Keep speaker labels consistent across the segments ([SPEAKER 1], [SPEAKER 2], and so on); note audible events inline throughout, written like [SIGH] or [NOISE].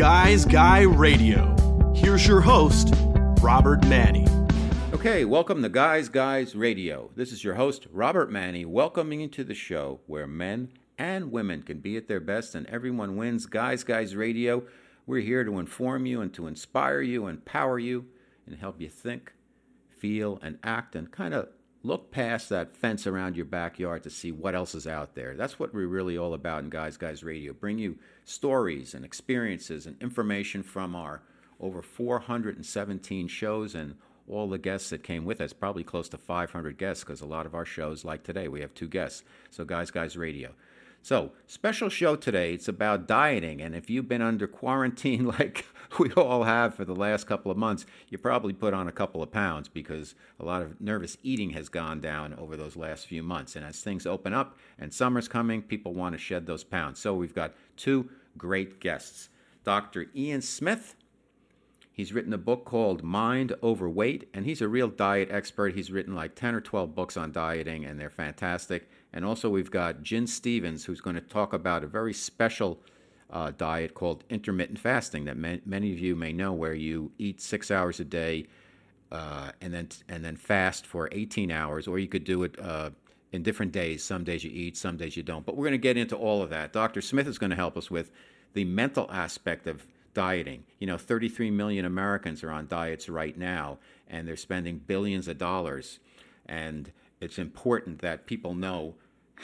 [SPEAKER 1] Guys Guy Radio. Here's your host, Robert Manni.
[SPEAKER 2] Okay, welcome to Guys Guys Radio. This is your host, Robert Manni, welcoming you to the show where men and women can be at their best and everyone wins. Guys Guys Radio. We're here to inform you and to inspire you, empower you, and help you think, feel, and act and kind of look past that fence around your backyard to see what else is out there. That's what we're really all about in Guys Guys Radio. Bring you stories and experiences and information from our over 417 shows and all the guests that came with us, probably close to 500 guests because a lot of our shows, like today, we have two guests. So, Guys Guys Radio. So, special show today. It's about dieting. And if you've been under quarantine [LAUGHS] like we all have for the last couple of months, you probably put on a couple of pounds because a lot of nervous eating has gone down over those last few months. And as things open up and summer's coming, people want to shed those pounds. So, we've got two great guests Dr. Ian Smith. He's written a book called Mind Over Weight, and he's a real diet expert. He's written like 10 or 12 books on dieting, and they're fantastic. And also, we've got Gin Stephens, who's going to talk about a very special uh, diet called intermittent fasting that ma- many of you may know, where you eat six hours a day uh, and then and then fast for 18 hours, or you could do it uh, in different days. Some days you eat, some days you don't. But we're going to get into all of that. Dr. Smith is going to help us with the mental aspect of dieting. You know, 33 million Americans are on diets right now, and they're spending billions of dollars. And it's important that people know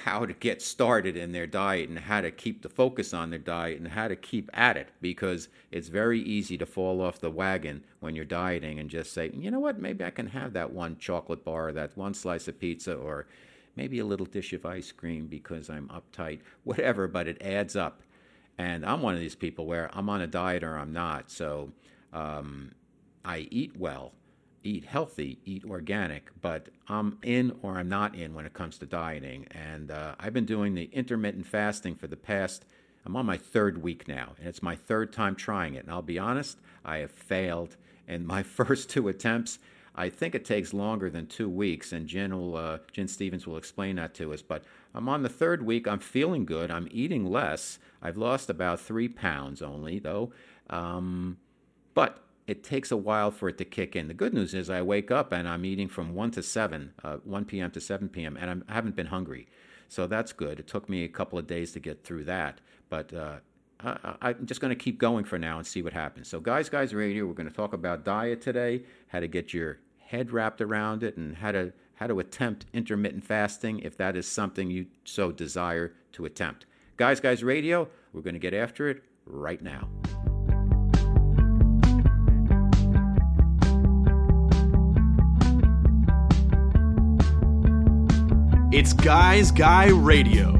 [SPEAKER 2] how to get started in their diet and how to keep the focus on their diet and how to keep at it because it's very easy to fall off the wagon when you're dieting and just say, you know what, maybe I can have that one chocolate bar, that one slice of pizza, or maybe a little dish of ice cream because I'm uptight, whatever, but it adds up. And I'm one of these people where I'm on a diet or I'm not. So um, I eat well eat healthy, eat organic, but I'm in or I'm not in when it comes to dieting. And uh, I've been doing the intermittent fasting for the past, I'm on my third week now, and it's my third time trying it. And I'll be honest, I have failed in my [LAUGHS] first two attempts. I think it takes longer than two weeks, and Gin will, uh, Gin Stephens will explain that to us. But I'm on the third week. I'm feeling good. I'm eating less. I've lost about three pounds only, though. Um, but it takes a while for it to kick in. The good news is I wake up and I'm eating from 1 to 7, uh, 1 p.m. to 7 p.m., and I'm, I have not been hungry. So that's good. It took me a couple of days to get through that. But uh, I, am just going to keep going for now and see what happens. So, Guys, Guys Radio, we're going to talk about diet today, how to get your head wrapped around it, and how to, how to attempt intermittent fasting if that is something you so desire to attempt. Guys, Guys Radio, we're going to get after it right now.
[SPEAKER 1] It's Guys Guy Radio.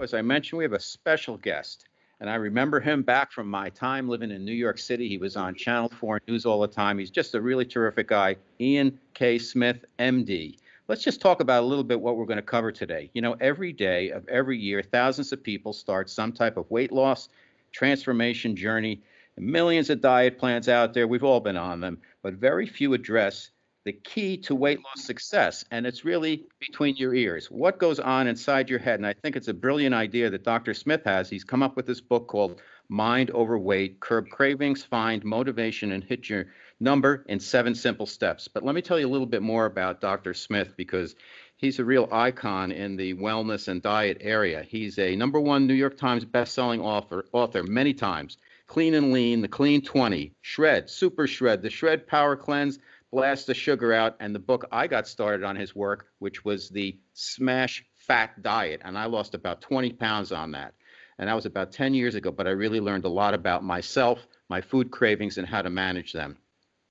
[SPEAKER 2] As I mentioned, we have a special guest, and I remember him back from my time living in New York City. He was on Channel 4 News all the time. He's just a really terrific guy, Ian K. Smith, MD. Let's just talk about a little bit what we're going to cover today. You know, every day of every year, thousands of people start some type of weight loss transformation journey. Millions of diet plans out there. We've all been on them, but very few address the key to weight loss success, and it's really between your ears. What goes on inside your head? And I think it's a brilliant idea that Dr. Smith has. He's come up with this book called Mind Over Weight Curb Cravings, Find Motivation, and Hit Your Number in Seven Simple Steps. But let me tell you a little bit more about Dr. Smith because he's a real icon in the wellness and diet area. He's a number one New York Times best-selling author, author many times. Clean and Lean, The Clean 20, Shred, Super Shred, The Shred Power Cleanse, blast the sugar out. And the book I got started on his work, which was the Smash Fat Diet. And I lost about 20 pounds on that. And that was about 10 years ago, but I really learned a lot about myself, my food cravings, and how to manage them.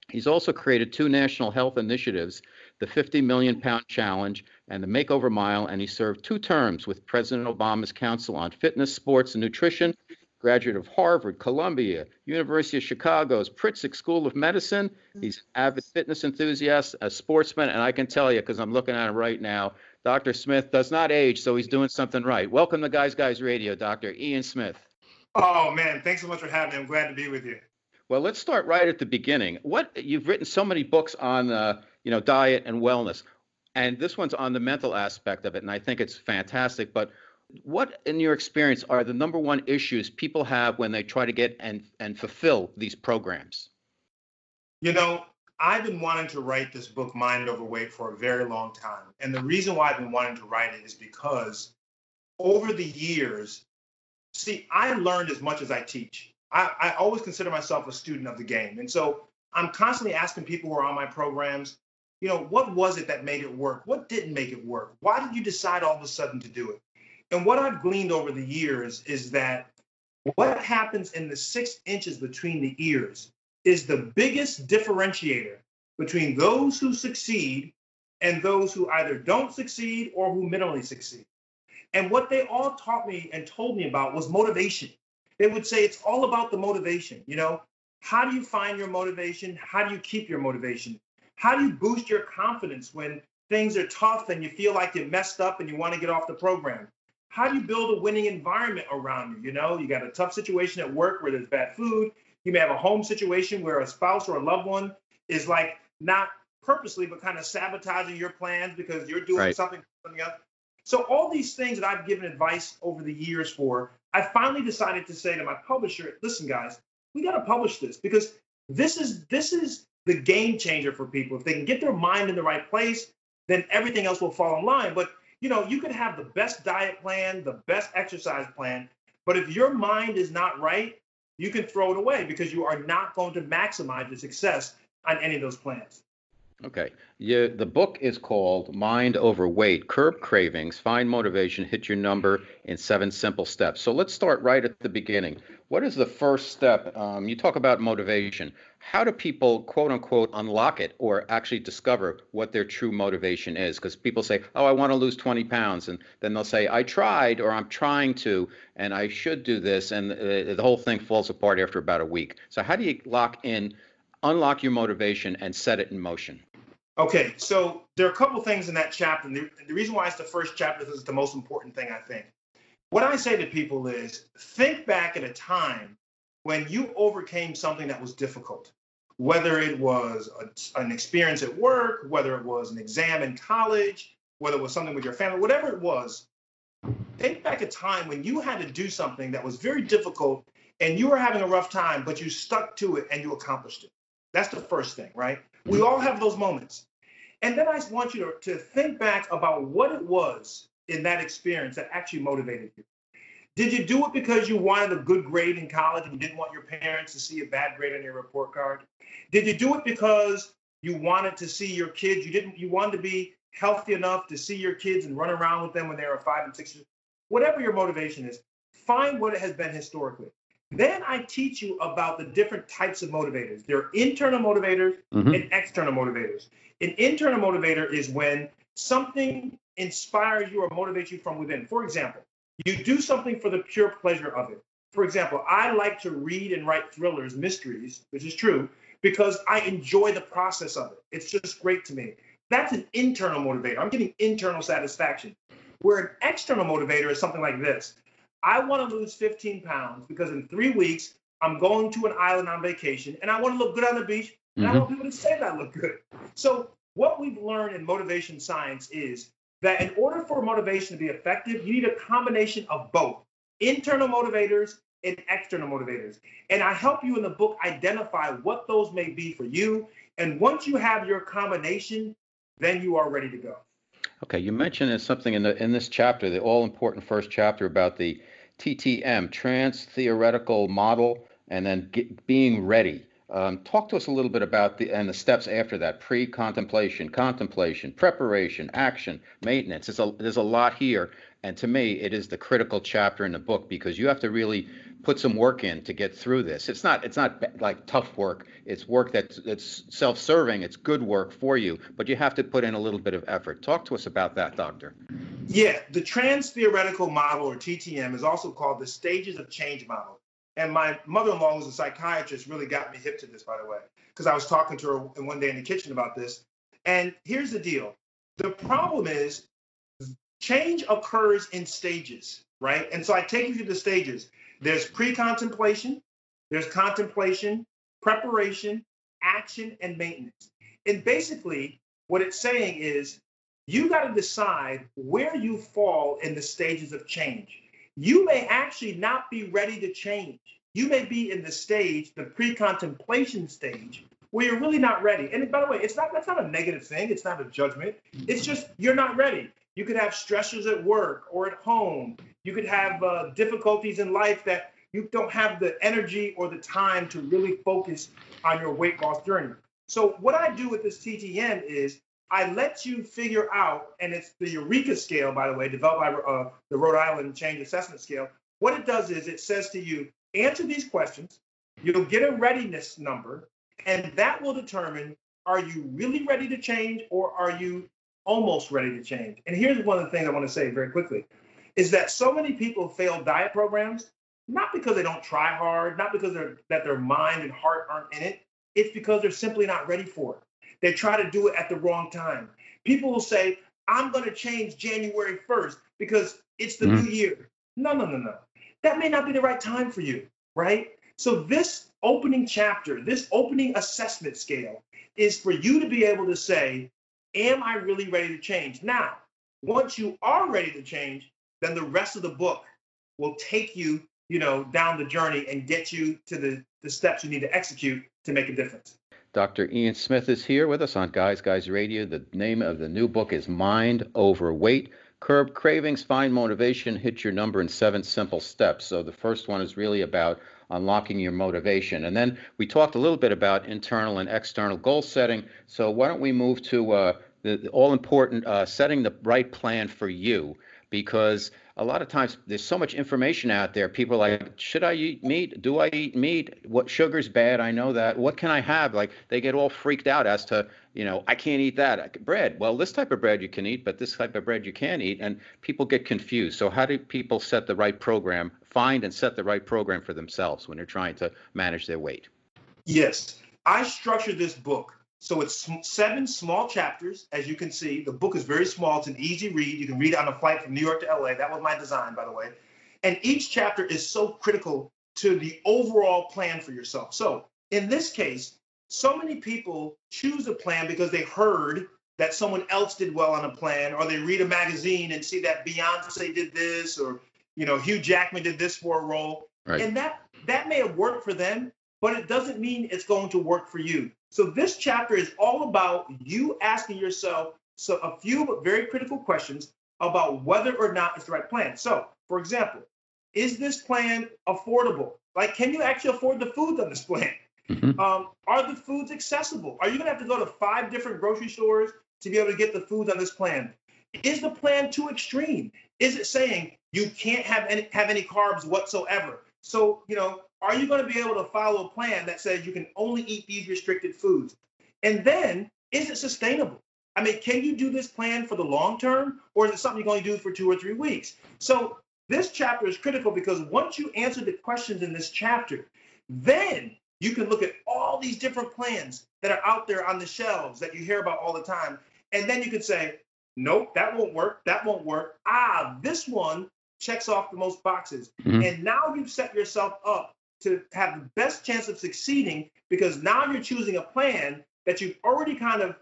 [SPEAKER 2] He's also created two national health initiatives the 50 Million Pound Challenge and the Makeover Mile, and he served two terms with President Obama's Council on Fitness, Sports, and Nutrition graduate of Harvard, Columbia, University of Chicago's Pritzker School of Medicine. He's an avid fitness enthusiast, a sportsman, and I can tell you because I'm looking at him right now, Dr. Smith does not age, so he's doing something right. Welcome to Guys Guys Radio, Dr. Ian Smith.
[SPEAKER 3] Oh man, thanks so much for having me. I'm glad to be with you.
[SPEAKER 2] Well, let's start right at the beginning. What you've written so many books on, uh, you know, diet and wellness, and this one's on the mental aspect of it, and I think it's fantastic. But what, in your experience, are the number one issues people have when they try to get and, and fulfill these programs?
[SPEAKER 3] You know, I've been wanting to write this book, Mind Over Weight, for a very long time. And the reason why I've been wanting to write it is because over the years, see, I learned as much as I teach. I, I always consider myself a student of the game. And so I'm constantly asking people who are on my programs, you know, what was it that made it work? What didn't make it work? Why did you decide all of a sudden to do it? And what I've gleaned over the years is that what happens in the six inches between the ears is the biggest differentiator between those who succeed and those who either don't succeed or who minimally succeed. And what they all taught me and told me about was motivation. They would say it's all about the motivation. You know, how do you find your motivation? How do you keep your motivation? How do you boost your confidence when things are tough and you feel like you messed up and you want to get off the program? How do you build a winning environment around you? You know, you got a tough situation at work where there's bad food. You may have a home situation where a spouse or a loved one is like not purposely, but kind of sabotaging your plans because you're doing right. something, something else. So all these things that I've given advice over the years for, I finally decided to say to my publisher, listen, guys, we got to publish this because this is this is the game changer for people. If they can get their mind in the right place, then everything else will fall in line. But you know, you could have the best diet plan, the best exercise plan, but if your mind is not right, you can throw it away because you are not going to maximize the success on any of those plans.
[SPEAKER 2] Okay. Yeah, the book is called Mind Over Weight Curb Cravings, Find Motivation, Hit Your Number in Seven Simple Steps. So let's start right at the beginning. What is the first step? Um, you talk about motivation. How do people, quote unquote, unlock it or actually discover what their true motivation is? Because people say, oh, I want to lose 20 pounds. And then they'll say, I tried or I'm trying to, and I should do this. And uh, the whole thing falls apart after about a week. So, how do you lock in? Unlock your motivation and set it in motion?
[SPEAKER 3] Okay, so there are a couple things in that chapter. And the, the reason why it's the first chapter is the most important thing, I think. What I say to people is think back at a time when you overcame something that was difficult, whether it was a, an experience at work, whether it was an exam in college, whether it was something with your family, whatever it was. Think back a time when you had to do something that was very difficult and you were having a rough time, but you stuck to it and you accomplished it. That's the first thing, right? We all have those moments. And then I want you to, to think back about what it was in that experience that actually motivated you. Did you do it because you wanted a good grade in college and didn't want your parents to see a bad grade on your report card? Did you do it because you wanted to see your kids? You didn't. You wanted to be healthy enough to see your kids and run around with them when they were five and six years. Whatever your motivation is, find what it has been historically. Then I teach you about the different types of motivators. There are internal motivators mm-hmm. and external motivators. An internal motivator is when something inspires you or motivates you from within. For example, you do something for the pure pleasure of it. For example, I like to read and write thrillers, mysteries, which is true, because I enjoy the process of it. It's just great to me. That's an internal motivator. I'm getting internal satisfaction. Where an external motivator is something like this I want to lose 15 pounds because in three weeks, I'm going to an island on vacation and I want to look good on the beach and mm-hmm. I want people to say that I look good. So, what we've learned in motivation science is that in order for motivation to be effective, you need a combination of both internal motivators and external motivators. And I help you in the book identify what those may be for you. And once you have your combination, then you are ready to go.
[SPEAKER 2] Okay, you mentioned something in the in this chapter, the all important first chapter about the TTM, trans theoretical model, and then get, being ready. Um, talk to us a little bit about the and the steps after that: pre-contemplation, contemplation, preparation, action, maintenance. There's a there's a lot here, and to me, it is the critical chapter in the book because you have to really put some work in to get through this. It's not it's not like tough work. It's work that's that's self-serving. It's good work for you, but you have to put in a little bit of effort. Talk to us about that, doctor.
[SPEAKER 3] Yeah, the trans theoretical model or TTM is also called the stages of change model. And my mother-in-law, who's a psychiatrist, really got me hip to this, by the way, because I was talking to her one day in the kitchen about this. And here's the deal: the problem is change occurs in stages, right? And so I take you through the stages. There's pre-contemplation, there's contemplation, preparation, action, and maintenance. And basically, what it's saying is you got to decide where you fall in the stages of change. You may actually not be ready to change. You may be in the stage, the pre-contemplation stage, where you're really not ready. And by the way, it's not that's not a negative thing. It's not a judgment. It's just you're not ready. You could have stressors at work or at home. You could have uh, difficulties in life that you don't have the energy or the time to really focus on your weight loss journey. So what I do with this TTM is I let you figure out, and it's the URICA scale, by the way, developed by uh, the Rhode Island Change Assessment Scale. What it does is it says to you, answer these questions. You'll get a readiness number, and that will determine are you really ready to change or are you almost ready to change? And here's one of the things I want to say very quickly is that so many people fail diet programs, not because they don't try hard, not because they're, that their mind and heart aren't in it. It's because they're simply not ready for it. They try to do it at the wrong time. People will say, I'm going to change January 1st because it's the mm-hmm. new year. No, no, no, no. That may not be the right time for you, right? So, this opening chapter, this opening assessment scale is for you to be able to say, Am I really ready to change? Now, once you are ready to change, then the rest of the book will take you, you know, down the journey and get you to the, the steps you need to execute to make a difference.
[SPEAKER 2] Dr. Ian Smith is here with us on Guys Guys Radio. The name of the new book is Mind Over Weight Curb Cravings, Find Motivation, Hit Your Number in Seven Simple Steps. So the first one is really about unlocking your motivation. And then we talked a little bit about internal and external goal setting. So why don't we move to uh, the, the all important uh, setting the right plan for you? Because a lot of times there's so much information out there. People like, should I eat meat? Do I eat meat? What sugar's bad? I know that. What can I have? Like they get all freaked out as to, you know, I can't eat that bread. Well, this type of bread you can eat, but this type of bread you can't eat, and people get confused. So how do people set the right program, find and set the right program for themselves when they're trying to manage their weight?
[SPEAKER 3] Yes, I structured this book so it's seven small chapters, as you can see. The book is very small. It's an easy read. You can read it on a flight from New York to LA. That was my design, by the way. And each chapter is so critical to the overall plan for yourself. So in this case, so many people choose a plan because they heard that someone else did well on a plan, or they read a magazine and see that Beyonce did this, or you know Hugh Jackman did this for a role, right. and that that may have worked for them, but it doesn't mean it's going to work for you. So this chapter is all about you asking yourself so a few but very critical questions about whether or not it's the right plan. So, for example, is this plan affordable? Like, can you actually afford the foods on this plan? Mm-hmm. Um, are the foods accessible? Are you going to have to go to five different grocery stores to be able to get the foods on this plan? Is the plan too extreme? Is it saying you can't have any have any carbs whatsoever? So, you know, are you going to be able to follow a plan that says you can only eat these restricted foods? And then, is it sustainable? I mean, can you do this plan for the long term, or is it something you're going to do for two or three weeks? So, this chapter is critical because once you answer the questions in this chapter, then you can look at all these different plans that are out there on the shelves that you hear about all the time. And then you can say, nope, that won't work. That won't work. Ah, this one checks off the most boxes. Mm-hmm. And now you've set yourself up to have the best chance of succeeding because now you're choosing a plan that you've already kind of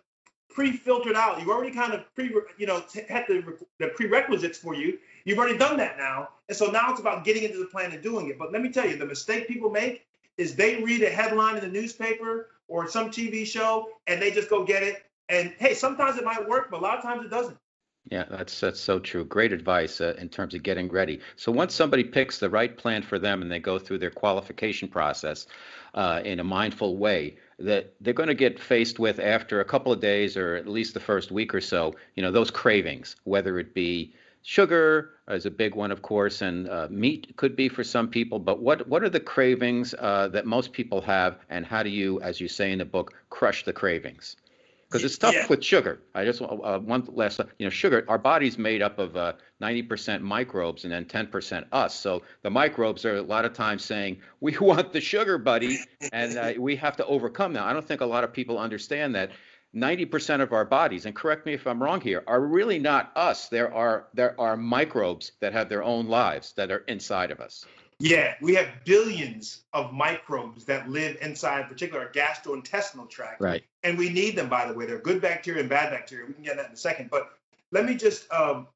[SPEAKER 3] pre-filtered out. You've already kind of pre, you know, had the, the prerequisites for you. You've already done that now, and so now it's about getting into the plan and doing it. But let me tell you, the mistake people make is they read a headline in the newspaper or some TV show and they just go get it. And hey, sometimes it might work, but a lot of times it doesn't.
[SPEAKER 2] Yeah, that's that's so true. Great advice uh, in terms of getting ready. So once somebody picks the right plan for them and they go through their qualification process uh, in a mindful way, that they're going to get faced with after a couple of days or at least the first week or so, you know, those cravings, whether it be sugar is a big one, of course, and uh, meat could be for some people. But what what are the cravings uh, that most people have, and how do you, as you say in the book, crush the cravings? Because it's tough yeah. with sugar. I just uh, one last, you know, sugar. Our body's made up of uh, 90% microbes and then 10% us. So the microbes are a lot of times saying, [LAUGHS] "We want the sugar, buddy," and uh, we have to overcome that. I don't think a lot of people understand that. 90% of our bodies, and correct me if I'm wrong here, are really not us. There are there are microbes that have their own lives that are inside of us.
[SPEAKER 3] Yeah, we have billions of microbes that live inside, particularly our gastrointestinal tract.
[SPEAKER 2] Right.
[SPEAKER 3] And we need them, by the way. They're good bacteria and bad bacteria. We can get that in a second. But let me just um,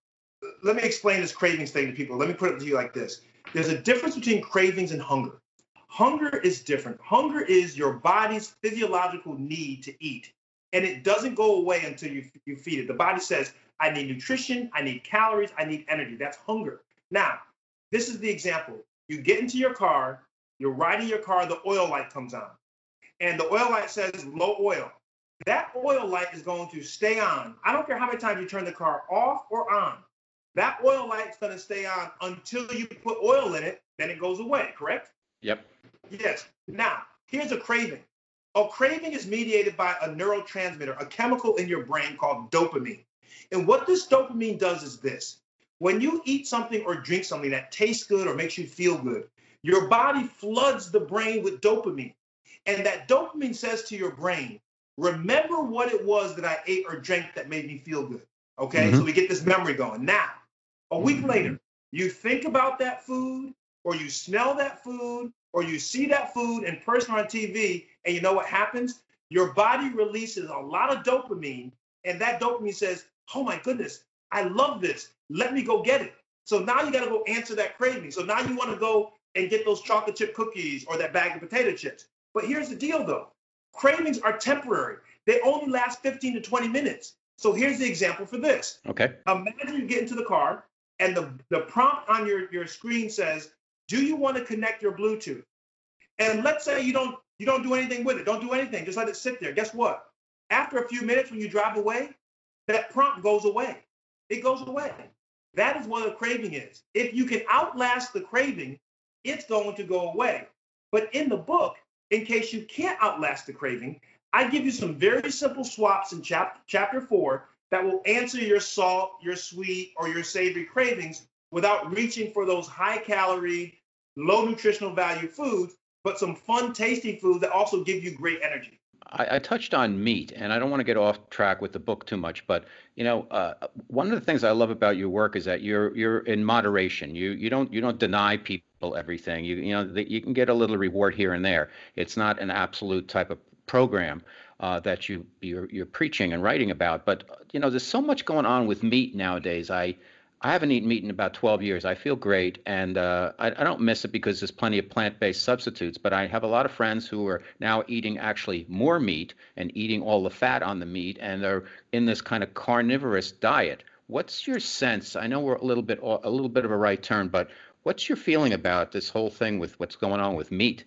[SPEAKER 3] let me explain this cravings thing to people. Let me put it to you like this: There's a difference between cravings and hunger. Hunger is different. Hunger is your body's physiological need to eat, and it doesn't go away until you you feed it. The body says, "I need nutrition, I need calories, I need energy." That's hunger. Now, this is the example. You get into your car, you're riding your car, the oil light comes on, and the oil light says low oil. That oil light is going to stay on. I don't care how many times you turn the car off or on. That oil light's going to stay on until you put oil in it, then it goes away, correct?
[SPEAKER 2] Yep.
[SPEAKER 3] Yes. Now, here's a craving. A craving is mediated by a neurotransmitter, a chemical in your brain called dopamine. And what this dopamine does is this when you eat something or drink something that tastes good or makes you feel good, your body floods the brain with dopamine. And that dopamine says to your brain, remember what it was that I ate or drank that made me feel good. Okay. Mm-hmm. So we get this memory going. Now, a week mm-hmm. later, you think about that food, or you smell that food, or you see that food in person on TV, and you know what happens? Your body releases a lot of dopamine, and that dopamine says, Oh my goodness, I love this. Let me go get it. So now you got to go answer that craving. So now you want to go and get those chocolate chip cookies or that bag of potato chips. But here's the deal though cravings are temporary, they only last 15 to 20 minutes. So here's the example for this.
[SPEAKER 2] Okay.
[SPEAKER 3] Imagine you get into the car and the, the prompt on your, your screen says, do you want to connect your Bluetooth? And let's say you don't you don't do anything with it. Don't do anything. Just let it sit there. Guess what? After a few minutes when you drive away, that prompt goes away. It goes away. That is what a craving is. If you can outlast the craving, it's going to go away. But in the book, in case you can't outlast the craving, I give you some very simple swaps in chap- chapter four that will answer your salt, your sweet, or your savory cravings without reaching for those high calorie, low nutritional value foods, but some fun, tasty foods that also give you great energy.
[SPEAKER 2] I, I, touched on meat, and I don't want to get off track with the book too much, but you know, uh, one of the things I love about your work is that you're you're in moderation. You you don't you don't deny people everything. You you know you can get a little reward here and there. It's not an absolute type of program uh, that you you're, you're preaching and writing about. But you know, there's so much going on with meat nowadays. I I haven't eaten meat in about 12 years. I feel great, and uh, I, I, don't miss it because there's plenty of plant-based substitutes. But I have a lot of friends who are now eating actually more meat and eating all the fat on the meat, and they're in this kind of carnivorous diet. What's your sense? I know we're a little bit a little bit of a right turn, but what's your feeling about this whole thing with what's going on with meat?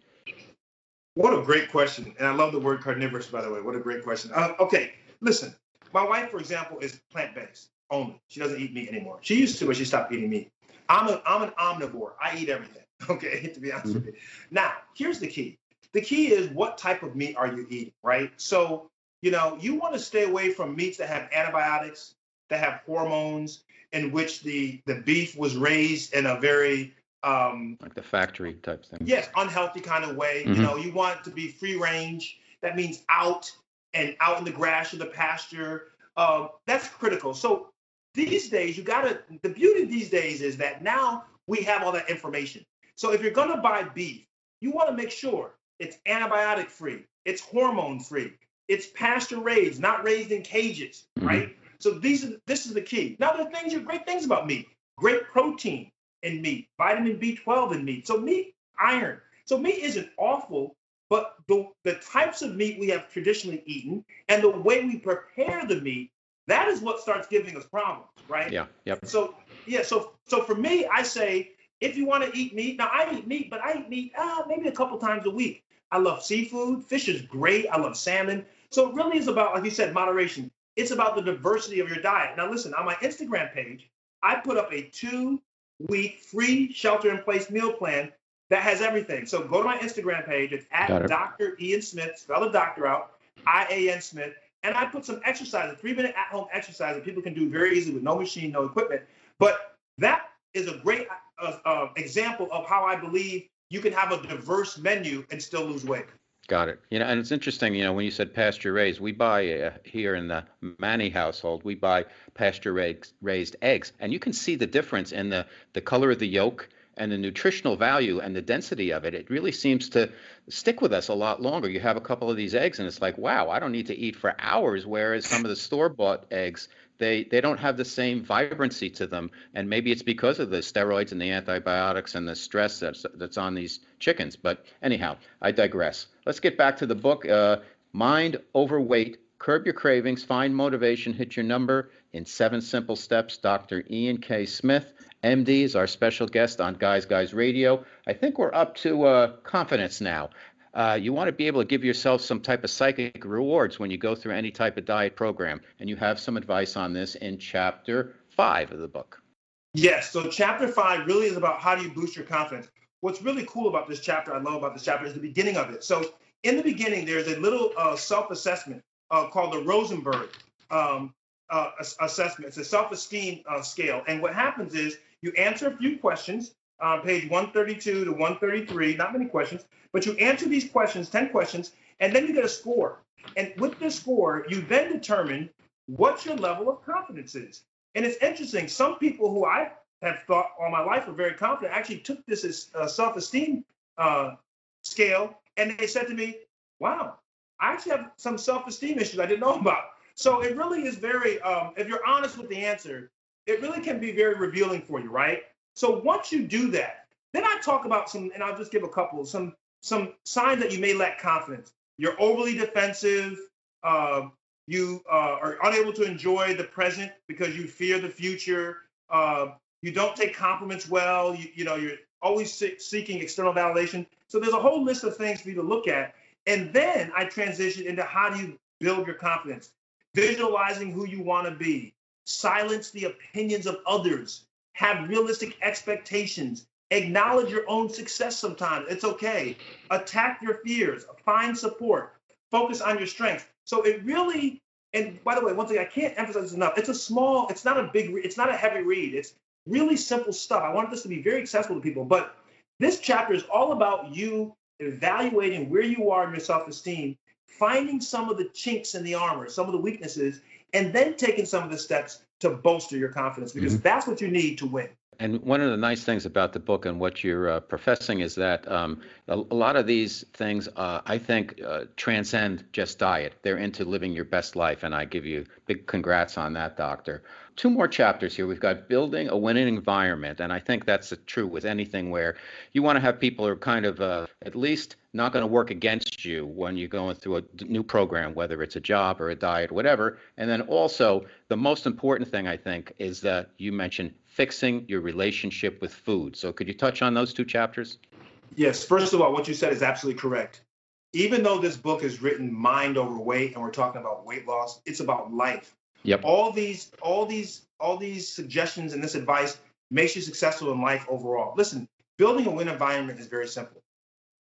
[SPEAKER 3] What a great question, and I love the word carnivorous. By the way, what a great question. Uh, okay, listen. My wife, for example, is plant-based only. She doesn't eat meat anymore. She used to, but she stopped eating meat. I'm, a, I'm an omnivore. I eat everything. [LAUGHS] Okay, to be honest mm-hmm. with you. Now, here's the key. The key is what type of meat are you eating, right? So, you know, you want to stay away from meats that have antibiotics, that have hormones, in which the the beef was raised in a very um,
[SPEAKER 2] like the factory type thing.
[SPEAKER 3] Yes, unhealthy kind of way. Mm-hmm. You know, you want it to be free range. That means out and out in the grass or the pasture. Uh, that's critical. So these days you gotta the beauty these days is that now we have all that information. So if you're gonna buy beef you want to make sure it's antibiotic free it's hormone free it's pasture raised not raised in cages mm-hmm. right? So these are this is the key. Now there are things are great things about meat. Great protein in meat vitamin b12 in meat. So meat iron. So meat isn't awful but the, the types of meat we have traditionally eaten and the way we prepare the meat that is what starts giving us problems, right?
[SPEAKER 2] Yeah. Yep.
[SPEAKER 3] So yeah, so so for me, I say if you want to eat meat, now I eat meat, but I eat meat uh, maybe a couple times a week. I love seafood. Fish is great. I love salmon. So it really is about, like you said, moderation. It's about the diversity of your diet. Now listen, on my Instagram page, I put up a two-week free shelter-in-place meal plan that has everything. So go to my Instagram page. It's at it. Dr. Ian Smith. Spell the doctor out. I A N Smith and I put some exercise, a three minute at home exercise that people can do very easily with no machine, no equipment. But that is a great uh, uh, example of how I believe you can have a diverse menu and still lose weight.
[SPEAKER 2] Got it. You know, and it's interesting. You know, when you said pasture raised, we buy uh, here in the Manni household, we buy pasture raised, raised eggs, and you can see the difference in the the color of the yolk and the nutritional value and the density of it, it really seems to stick with us a lot longer. You have a couple of these eggs, and it's like, wow, I don't need to eat for hours. Whereas some of the store bought eggs they they don't have the same vibrancy to them, and maybe it's because of the steroids and the antibiotics and the stress that's that's on these chickens. But anyhow, I digress. Let's get back to the book. Uh, Mind Over Weight Curb Your Cravings, Find Motivation, Hit Your Number in Seven Simple Steps. Dr. Ian K. Smith, MD, is our special guest on Guys Guys Radio. I think we're up to uh, confidence now. Uh, you want to be able to give yourself some type of psychic rewards when you go through any type of diet program. And you have some advice on this in chapter five of the book.
[SPEAKER 3] Yes. So, chapter five really is about how do you boost your confidence. What's really cool about this chapter, I love about this chapter, is the beginning of it. So, in the beginning, there's a little uh, self assessment uh, called the Rosenberg um, uh, assessment. It's a self-esteem uh, scale, and what happens is you answer a few questions on page 132 to 133. Not many questions, but you answer these questions, 10 questions, and then you get a score. And with this score, you then determine what your level of confidence is. And it's interesting. Some people who I have thought all my life were very confident actually took this as self-esteem uh, scale, and they said to me, "Wow, I actually have some self-esteem issues I didn't know about. So it really is very, um, if you're honest with the answer, it really can be very revealing for you, right? So once you do that, then I talk about some, and I'll just give a couple, some some signs that you may lack confidence. You're overly defensive. Uh, you uh, are unable to enjoy the present because you fear the future. Uh, you don't take compliments well. You, you know, you're always seeking external validation. So there's a whole list of things for you to look at and then I transition into how do you build your confidence, visualizing who you want to be, silence the opinions of others, have realistic expectations, acknowledge your own success sometimes. It's okay. Attack your fears, find support, focus on your strengths. So it really, and by the way, one thing I can't emphasize enough, it's a small, it's not a big, it's not a heavy read. It's really simple stuff. I wanted this to be very accessible to people, but this chapter is all about you evaluating where you are in your self-esteem, finding some of the chinks in the armor, some of the weaknesses, and then taking some of the steps to bolster your confidence because mm-hmm. that's what you need to win.
[SPEAKER 2] And one of the nice things about the book and what you're uh, professing is that um, a, a, lot of these things, uh, I think, uh, transcend just diet. They're into living your best life, and I give you big congrats on that, Doctor two more chapters here. We've got building a winning environment, and I think that's true with anything where you want to have people who are kind of uh, at least not going to work against you when you're going through a new program, whether it's a job or a diet, whatever. And then also, the most important thing I think is that you mentioned fixing your relationship with food. So could you touch on those two chapters?
[SPEAKER 3] Yes. First of all, what you said is absolutely correct. Even though this book is written mind over weight and we're talking about weight loss, it's about life
[SPEAKER 2] Yep.
[SPEAKER 3] All these, all these, all these suggestions and this advice makes you successful in life overall. Listen, building a win environment is very simple.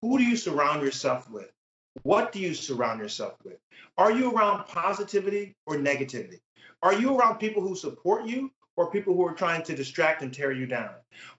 [SPEAKER 3] Who do you surround yourself with? What do you surround yourself with? Are you around positivity or negativity? Are you around people who support you or people who are trying to distract and tear you down?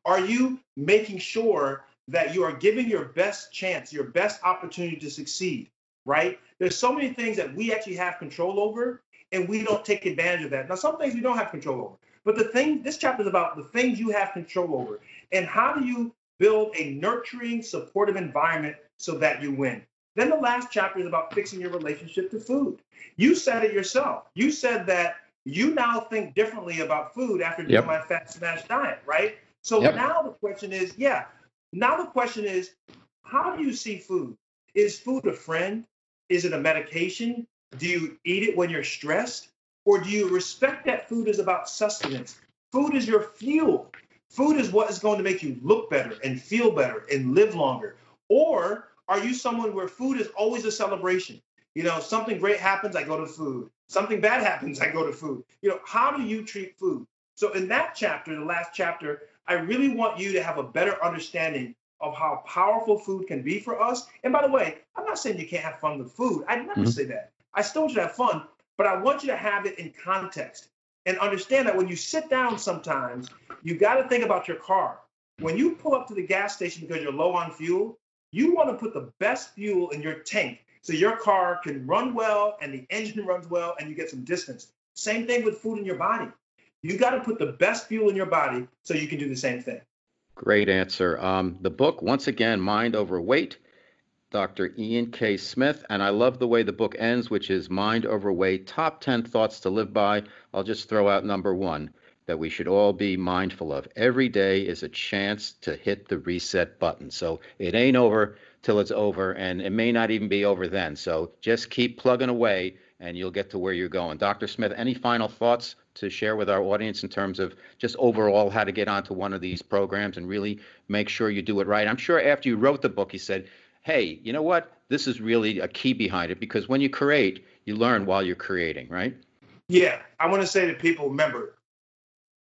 [SPEAKER 3] Are you making sure that you are giving your best chance, your best opportunity to succeed, right? There's so many things that we actually have control over and we don't take advantage of that. Now, some things we don't have control over, but the thing, this chapter is about the things you have control over and how do you build a nurturing, supportive environment so that you win. Then the last chapter is about fixing your relationship to food. You said it yourself. You said that you now think differently about food after doing yep. my fat smash diet, right? So yep. now the question is, yeah, now the question is, how do you see food? Is food a friend? Is it a medication? Do you eat it when you're stressed? Or do you respect that food is about sustenance? Food is your fuel. Food is what is going to make you look better and feel better and live longer. Or are you someone where food is always a celebration? You know, something great happens, I go to food. Something bad [LAUGHS] happens, I go to food. You know, how do you treat food? So in that chapter, the last chapter, I really want you to have a better understanding of how powerful food can be for us. And by the way, I'm not saying you can't have fun with food. I never mm-hmm. say that. I still want you to have fun, but I want you to have it in context and understand that when you sit down sometimes, you got to think about your car. When you pull up to the gas station because you're low on fuel, you want to put the best fuel in your tank so your car can run well and the engine runs well and you get some distance. Same thing with food in your body. You got to put the best fuel in your body so you can do the same thing.
[SPEAKER 2] Great answer. Um, the book, once again, Mind Over Weight Dr. Ian K. Smith, and I love the way the book ends, which is Mind Over Weight Top 10 Thoughts to Live By. I'll just throw out number one that we should all be mindful of. Every day is a chance to hit the reset button. So it ain't over till it's over, and it may not even be over then. So just keep plugging away, and you'll get to where you're going. Dr. Smith, any final thoughts to share with our audience in terms of just overall how to get onto one of these programs and really make sure you do it right? I'm sure after you wrote the book, you said, hey, you know what? This is really a key behind it because when you create, you learn while you're creating, right?
[SPEAKER 3] Yeah. I want to say to people remember,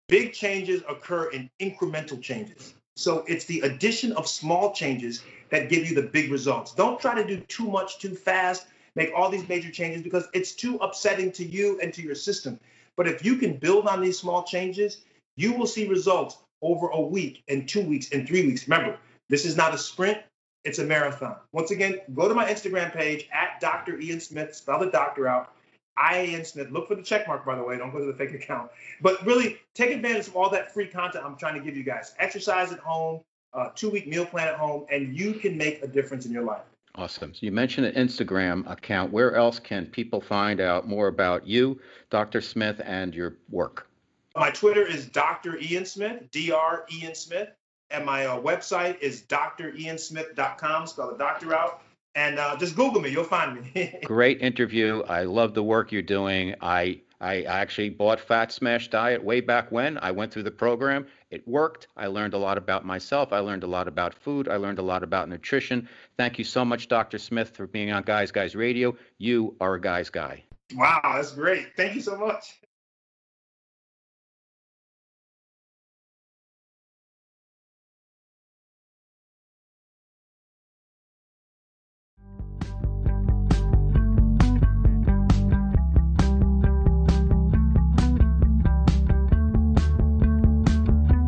[SPEAKER 3] big changes occur in incremental changes. So it's the addition of small changes that give you the big results. Don't try to do too much too fast, make all these major changes because it's too upsetting to you and to your system. But if you can build on these small changes, you will see results over a week and two weeks and three weeks. Remember, this is not a sprint, it's a marathon. Once again, go to my Instagram page at Dr. Ian Smith, spell the doctor out. Ian Smith. Look for the check mark, by the way. Don't go to the fake account. But really, take advantage of all that free content I'm trying to give you guys. Exercise at home, uh, two week meal plan at home, and you can make a difference in your life.
[SPEAKER 2] Awesome. So you mentioned an Instagram account. Where else can people find out more about you, Dr. Smith, and your work?
[SPEAKER 3] My Twitter is Dr. Ian Smith, Dr. Ian Smith. And my uh, website is driansmith.com. Spell the doctor out. And uh, just Google me. You'll find
[SPEAKER 2] me. [LAUGHS] Great interview. I love the work you're doing. I I actually bought Fat Smash Diet way back when. I went through the program. It worked. I learned a lot about myself. I learned a lot about food. I learned a lot about nutrition. Thank you so much, Dr. Smith, for being on Guys Guys Radio. You are a guy's guy.
[SPEAKER 3] Wow, that's great. Thank you so much.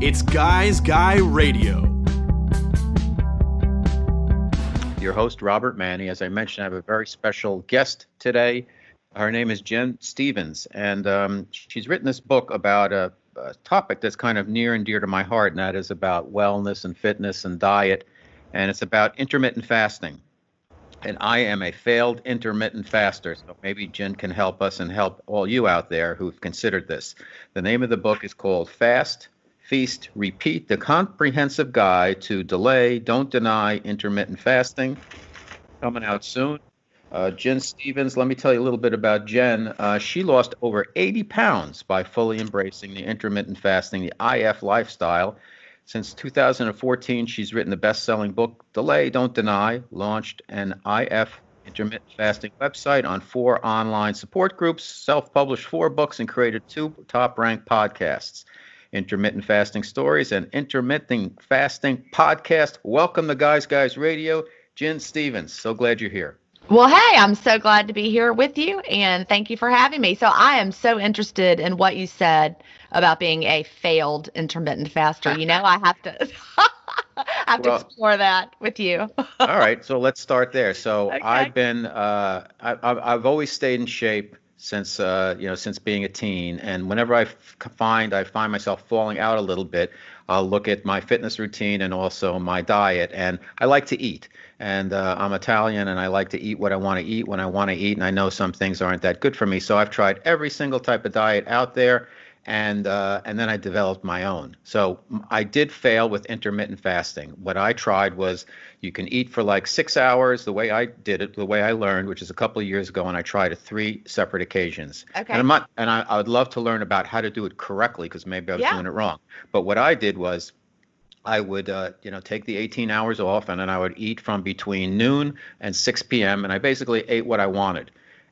[SPEAKER 1] It's Guys Guy Radio.
[SPEAKER 2] Your host, Robert Manni. As I mentioned, I have a very special guest today. Her name is Gin Stephens, and um, she's written this book about a, a topic that's kind of near and dear to my heart, and that is about wellness and fitness and diet. And it's about intermittent fasting and I am a failed intermittent faster. So maybe Gin can help us and help all you out there who've considered this. The name of the book is called Fast, Feast, Repeat, the comprehensive guide to delay, don't deny intermittent fasting. Coming out soon. Uh, Gin Stephens, let me tell you a little bit about Gin. Uh, she lost over 80 pounds by fully embracing the intermittent fasting, the IF lifestyle. Since 2014, she's written the best selling book, Delay, Don't Deny, launched an IF intermittent fasting website on four online support groups, self published four books, and created two top ranked podcasts intermittent fasting stories and intermittent fasting podcast. Welcome to Guys Guys Radio. Gin Stephens, so glad you're here.
[SPEAKER 4] Well, hey, I'm so glad to be here with you and thank you for having me. So, I am so interested in what you said about being a failed intermittent faster. You know, I have to [LAUGHS] I have well, to explore that with you.
[SPEAKER 2] all right, so let's start there. So, [LAUGHS] okay. I've been uh, I, I've always stayed in shape since uh, you know since being a teen. And whenever I find I find myself falling out a little bit I'll look at my fitness routine and also my diet. And I like to eat. And uh, I'm Italian and I like to eat what I want to eat when I want to eat. And I know some things aren't that good for me. So I've tried every single type of diet out there and uh, and then I developed my own. So I did fail with intermittent fasting. What I tried was you can eat for like six hours. The way I did it, the way I learned, which is a couple of years ago, and I tried it three separate occasions.
[SPEAKER 4] Okay.
[SPEAKER 2] And I'm not, and I, I would love to learn about how to do it correctly because maybe I was
[SPEAKER 4] yeah.
[SPEAKER 2] doing it wrong. But what I did was. I would, uh, you know, take the 18 hours off, and then I would eat from between noon and 6 p.m. And I basically ate what I wanted,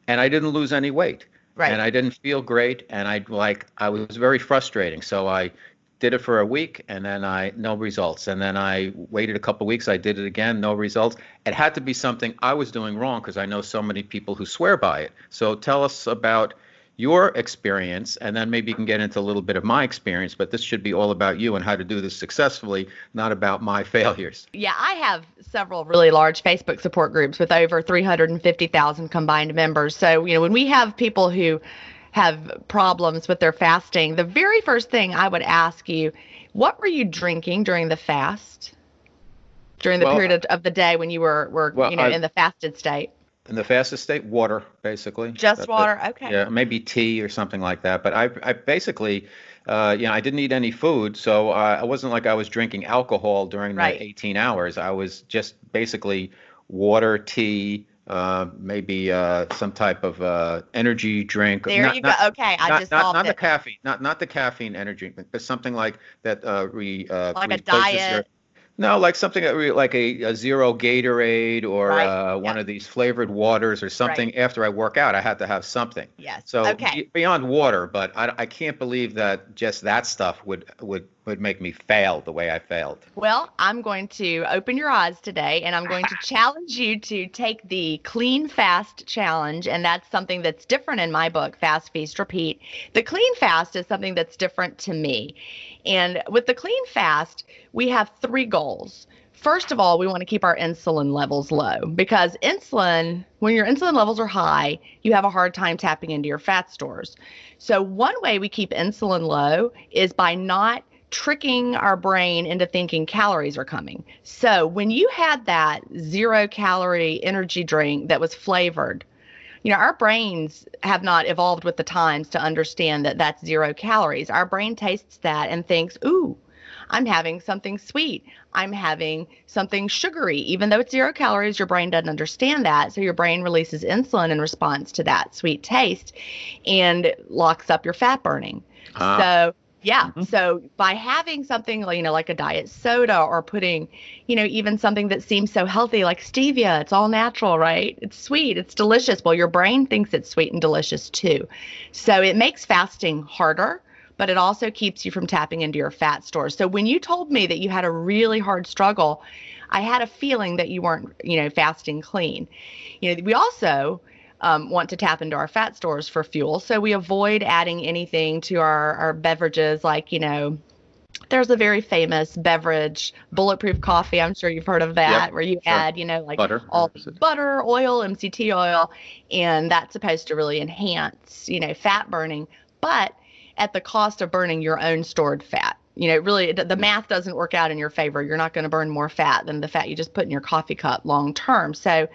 [SPEAKER 2] and I didn't lose any weight.
[SPEAKER 4] Right.
[SPEAKER 2] And I didn't feel great, and I like I was very frustrating. So I did it for a week, and then I no results. And then I waited a couple weeks. I did it again, no results. It had to be something I was doing wrong because I know so many people who swear by it. So tell us about your experience, and then maybe you can get into a little bit of my experience. But this should be all about you and how to do this successfully, not about my [LAUGHS] failures.
[SPEAKER 4] Yeah, I have several really large Facebook support groups with over 350,000 combined members. So, you know, when we have people who have problems with their fasting, the very first thing I would ask you, what were you drinking during the fast? during the
[SPEAKER 2] Well,
[SPEAKER 4] period of, of the day when you were were
[SPEAKER 2] Well,
[SPEAKER 4] you know
[SPEAKER 2] I-
[SPEAKER 4] in the fasted state?
[SPEAKER 2] In the fasted state, water, basically.
[SPEAKER 4] Just
[SPEAKER 2] That's it.
[SPEAKER 4] water. Okay.
[SPEAKER 2] Yeah, maybe tea or something like that. But I, I basically, uh, you know, I didn't eat any food, so uh, I wasn't like I was drinking alcohol during
[SPEAKER 4] Right.
[SPEAKER 2] the 18 hours. I was just basically water, tea, uh, maybe uh, some type of uh, energy drink.
[SPEAKER 4] There
[SPEAKER 2] Not-
[SPEAKER 4] you
[SPEAKER 2] not-
[SPEAKER 4] go. Okay, I
[SPEAKER 2] not,
[SPEAKER 4] just
[SPEAKER 2] not, not the caffeine, not not the caffeine energy, drink, but something like that. Uh, re, uh,
[SPEAKER 4] Like a diet.
[SPEAKER 2] No, like something like a, a zero Gatorade or
[SPEAKER 4] Right,
[SPEAKER 2] uh, one
[SPEAKER 4] yeah.
[SPEAKER 2] of these flavored waters or something. After I work out, I had to have something.
[SPEAKER 4] Yes.
[SPEAKER 2] So
[SPEAKER 4] okay.
[SPEAKER 2] beyond water, but I, I can't believe that just that stuff would would would make me fail the way I failed.
[SPEAKER 4] Well, I'm going to open your eyes today and I'm going to [LAUGHS] challenge you to take the Clean Fast Challenge. And that's something that's different in my book, Fast, Feast, Repeat. The Clean Fast is something that's different to me. And with the Clean Fast, we have three goals. First of all, we want to keep our insulin levels low because insulin, when your insulin levels are high, you have a hard time tapping into your fat stores. So, one way we keep insulin low is by not tricking our brain into thinking calories are coming. So, when you had that zero calorie energy drink that was flavored, you know, our brains have not evolved with the times to understand that that's zero calories. Our brain tastes that and thinks, ooh, I'm having something sweet. I'm having something sugary. Even though it's zero calories, your brain doesn't understand that. So your brain releases insulin in response to that sweet taste and locks up your fat burning.
[SPEAKER 2] Ah.
[SPEAKER 4] So yeah, mm-hmm. so by having something like, you know like a diet soda or putting, you know, even something that seems so healthy like stevia, it's all natural, right? It's sweet, it's delicious. Well, your brain thinks it's sweet and delicious too. So it makes fasting harder, but it also keeps you from tapping into your fat stores. So when you told me that you had a really hard struggle, I had a feeling that you weren't, you know, fasting clean. You know, we also um, want to tap into our fat stores for fuel. So we avoid adding anything to our, our beverages like, you know, there's a very famous beverage, bulletproof coffee. I'm sure you've heard of that, where you
[SPEAKER 2] sure.
[SPEAKER 4] add, you know, like
[SPEAKER 2] Butter.
[SPEAKER 4] all butter, oil, MCT oil, and that's supposed to really enhance, you know, fat burning, but at the cost of burning your own stored fat. You know, really, the math doesn't work out in your favor. You're not going to burn more fat than the fat you just put in your coffee cup long term. So,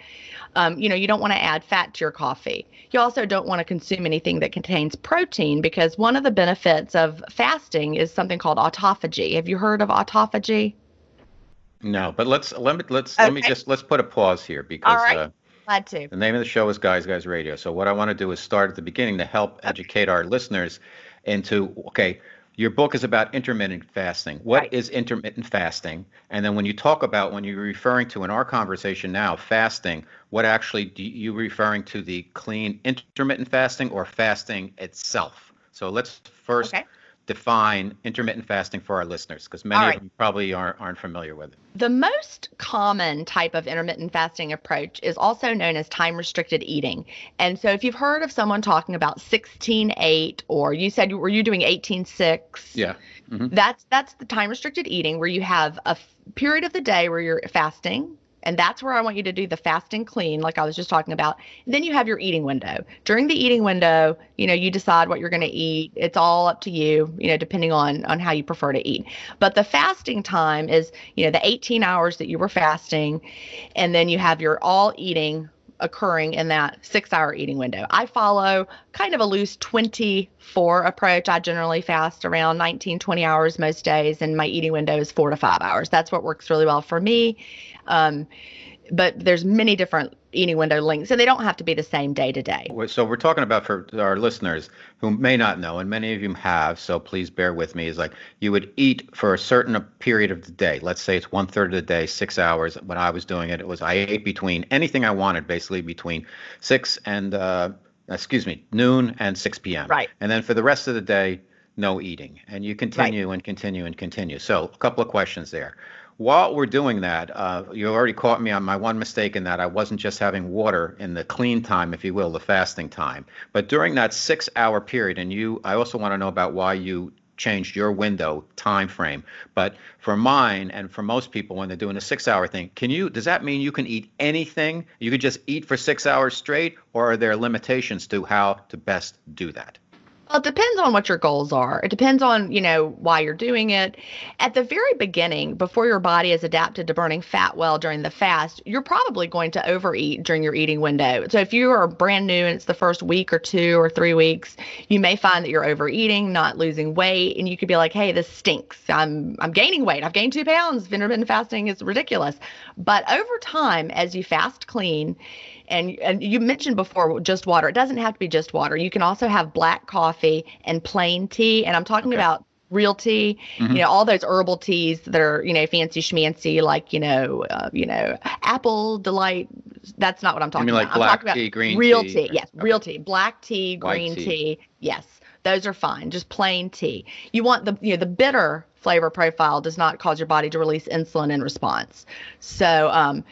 [SPEAKER 4] um, you know, you don't want to add fat to your coffee. You also don't want to consume anything that contains protein because one of the benefits of fasting is something called autophagy. Have you heard of autophagy?
[SPEAKER 2] No, but let's let me let's let me just let's put a pause here because
[SPEAKER 4] right.
[SPEAKER 2] uh,
[SPEAKER 4] Glad to.
[SPEAKER 2] the name of the show is Guys Guys Radio. So what I want to do is start at the beginning to help educate our listeners into okay, your book is about intermittent fasting. What is
[SPEAKER 4] Right.
[SPEAKER 2] intermittent fasting? And then when you talk about when you're referring to in our conversation now fasting, what actually do you referring to the clean intermittent fasting or fasting itself? So let's first
[SPEAKER 4] Okay.
[SPEAKER 2] Define intermittent fasting for our listeners because many
[SPEAKER 4] All
[SPEAKER 2] of
[SPEAKER 4] right.
[SPEAKER 2] them probably aren't aren't familiar with it.
[SPEAKER 4] The most common type of intermittent fasting approach is also known as time restricted eating. And so if you've heard of someone talking about 16-8 or you said were you doing 18-6?
[SPEAKER 2] Yeah. Mhm.
[SPEAKER 4] That's that's the time restricted eating where you have a period of the day where you're fasting and that's where I want you to do the fasting clean like I was just talking about. And then you have your eating window. During the eating window, you know, you decide what you're going to eat. It's all up to you, you know, depending on on how you prefer to eat. But the fasting time is, you know, the 18 hours that you were fasting and then you have your all eating occurring in that six hour eating window. I follow kind of a loose 24 approach. I generally fast around 19, 20 hours most days, and my eating window is four to five hours. That's what works really well for me. Um, but there's many different eating window lengths, and they don't have to be the same day to day.
[SPEAKER 2] So we're talking about for our listeners who may not know, and many of you have, so please bear with me. Is like you would eat for a certain period of the day. Let's say it's one third of the day, six hours. When I was doing it, it was I ate between anything I wanted, basically between six and uh, excuse me, noon and six p.m.
[SPEAKER 4] Right.
[SPEAKER 2] And then for the rest of the day, no eating, and you continue and continue and continue. So a couple of questions there. While we're doing that, uh, you already caught me on my one mistake in that I wasn't just having water in the clean time, if you will, the fasting time. But during that six-hour period, and you, I also want to know about why you changed your window time frame. But for mine and for most people, when they're doing a six-hour thing, can you? Does that mean you can eat anything? You could just eat for six hours straight, or are there limitations to how to best do that?
[SPEAKER 4] Well, it depends on what your goals are. It depends on, you know, why you're doing it. At the very beginning, before your body is adapted to burning fat well during the fast, you're probably going to overeat during your eating window. So if you are brand new and it's the first week or two or three weeks, you may find that you're overeating, not losing weight, and you could be like, "Hey, this stinks. I'm I'm gaining weight. I've gained 2 pounds. Intermittent fasting is ridiculous." But over time as you fast clean, and and you mentioned before just water. It doesn't have to be just water. You can also have black coffee and plain tea. And I'm talking okay. about real tea, mm-hmm. you know, all those herbal teas that are, you know, fancy schmancy, like, you know, uh, you know, apple delight. That's not what I'm talking
[SPEAKER 2] you
[SPEAKER 4] mean
[SPEAKER 2] about. Like black tea, green
[SPEAKER 4] real
[SPEAKER 2] tea.
[SPEAKER 4] tea. Yes, okay. real tea. Black tea, green tea. tea. Yes. Those are fine. Just plain tea. You want the, you know, the bitter flavor profile does not cause your body to release insulin in response. So, um,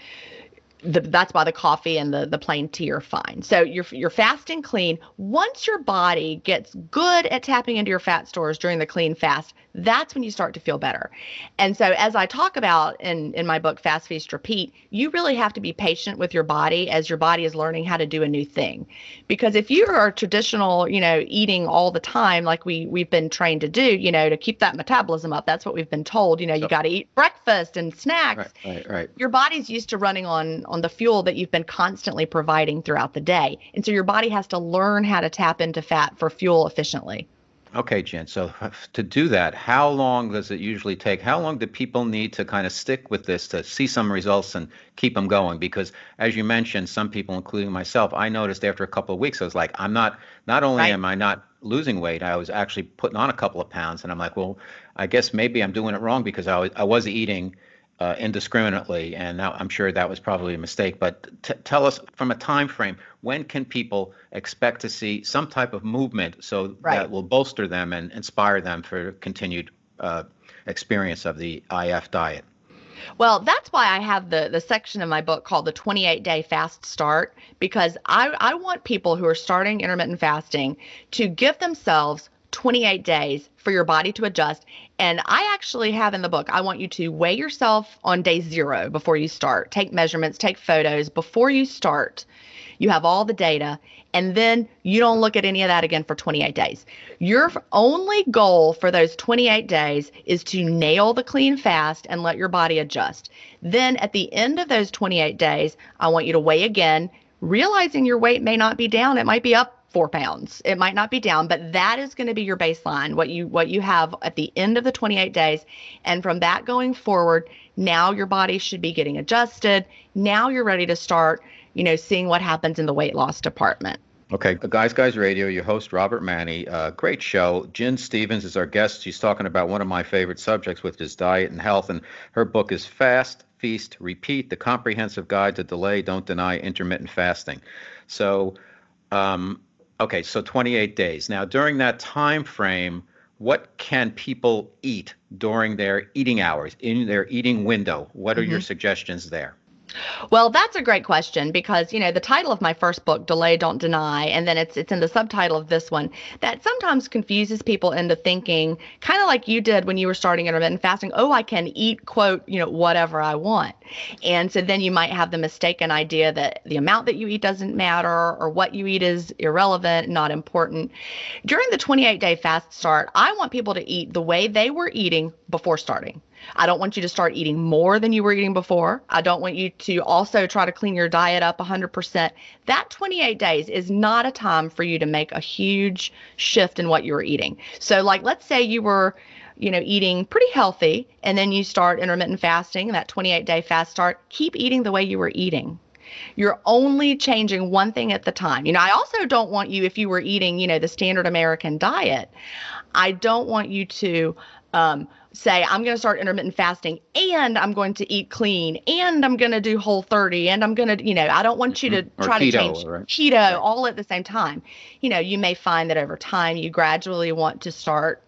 [SPEAKER 4] the, that's why the coffee and the, the plain tea are fine. So you're you're fast and clean. Once your body gets good at tapping into your fat stores during the clean fast, that's when you start to feel better. And so, as I talk about in, in my book, Fast Feast Repeat, you really have to be patient with your body as your body is learning how to do a new thing. Because if you are traditional, you know, eating all the time, like we, we've been trained to do, you know, to keep that metabolism up, that's what we've been told. You know, you got to eat breakfast and snacks.
[SPEAKER 2] Right, right, right.
[SPEAKER 4] Your body's used to running on, on the fuel that you've been constantly providing throughout the day. And so, your body has to learn how to tap into fat for fuel efficiently.
[SPEAKER 2] Okay, Gin. So [LAUGHS] to do that, how long does it usually take? How long do people need to kind of stick with this to see some results and keep them going? Because as you mentioned, some people, including myself, I noticed after a couple of weeks, I was like, I'm not. Not only right. am I not losing weight, I was actually putting on a couple of pounds, and I'm like, well, I guess maybe I'm doing it wrong because I was I was eating uh, indiscriminately, and now I'm sure that was probably a mistake. But t- tell us from a time frame, when can people expect to see some type of movement so right. that will bolster them and inspire them for continued uh, experience of the IF diet?
[SPEAKER 4] Well, that's why I have the the section of my book called the 28 day fast start because I I want people who are starting intermittent fasting to give themselves 28 days for your body to adjust. And I actually have in the book, I want you to weigh yourself on day zero before you start. Take measurements, take photos before you start. You have all the data, and then you don't look at any of that again for 28 days. Your only goal for those 28 days is to nail the clean fast and let your body adjust. Then at the end of those 28 days, I want you to weigh again, realizing your weight may not be down, it might be up four pounds. It might not be down, but that is going to be your baseline, what you what you have at the end of the 28 days. And from that going forward, now your body should be getting adjusted. Now you're ready to start, you know, seeing what happens in the weight loss department.
[SPEAKER 2] Okay, Guys Guys Radio, your host Robert Manni. Uh, great show. Gin Stephens is our guest. She's talking about one of my favorite subjects, which is diet and health, and her book is Fast, Feast, Repeat: The Comprehensive Guide to Delay, Don't Deny Intermittent Fasting. So, um, Okay, so 28 days. Now, during that time frame, what can people eat during their eating hours, in their eating window? What are mm-hmm. your suggestions there?
[SPEAKER 4] Well, that's a great question because you know the title of my first book, "Delay, Don't Deny," and then it's it's in the subtitle of this one. That sometimes confuses people into thinking, kind of like you did when you were starting intermittent fasting. Oh, I can eat quote you know whatever I want, and so then you might have the mistaken idea that the amount that you eat doesn't matter or what you eat is irrelevant, not important. During the 28 day fast start, I want people to eat the way they were eating before starting. I don't want you to start eating more than you were eating before. I don't want you to also try to clean your diet up 100%. That 28 days is not a time for you to make a huge shift in what you're eating. So, like, let's say you were you know, eating pretty healthy, and then you start intermittent fasting, that 28 day fast start, keep eating the way you were eating. You're only changing one thing at the time. You know, I also don't want you, if you were eating, you know, the standard American diet, I don't want you to um, say I'm going to start intermittent fasting and I'm going to eat clean and I'm going to do whole 30 and I'm going to, you know, I don't want you to
[SPEAKER 2] mm-hmm.
[SPEAKER 4] try
[SPEAKER 2] keto,
[SPEAKER 4] to change
[SPEAKER 2] right?
[SPEAKER 4] keto all at the same time. You know, you may find that over time you gradually want to start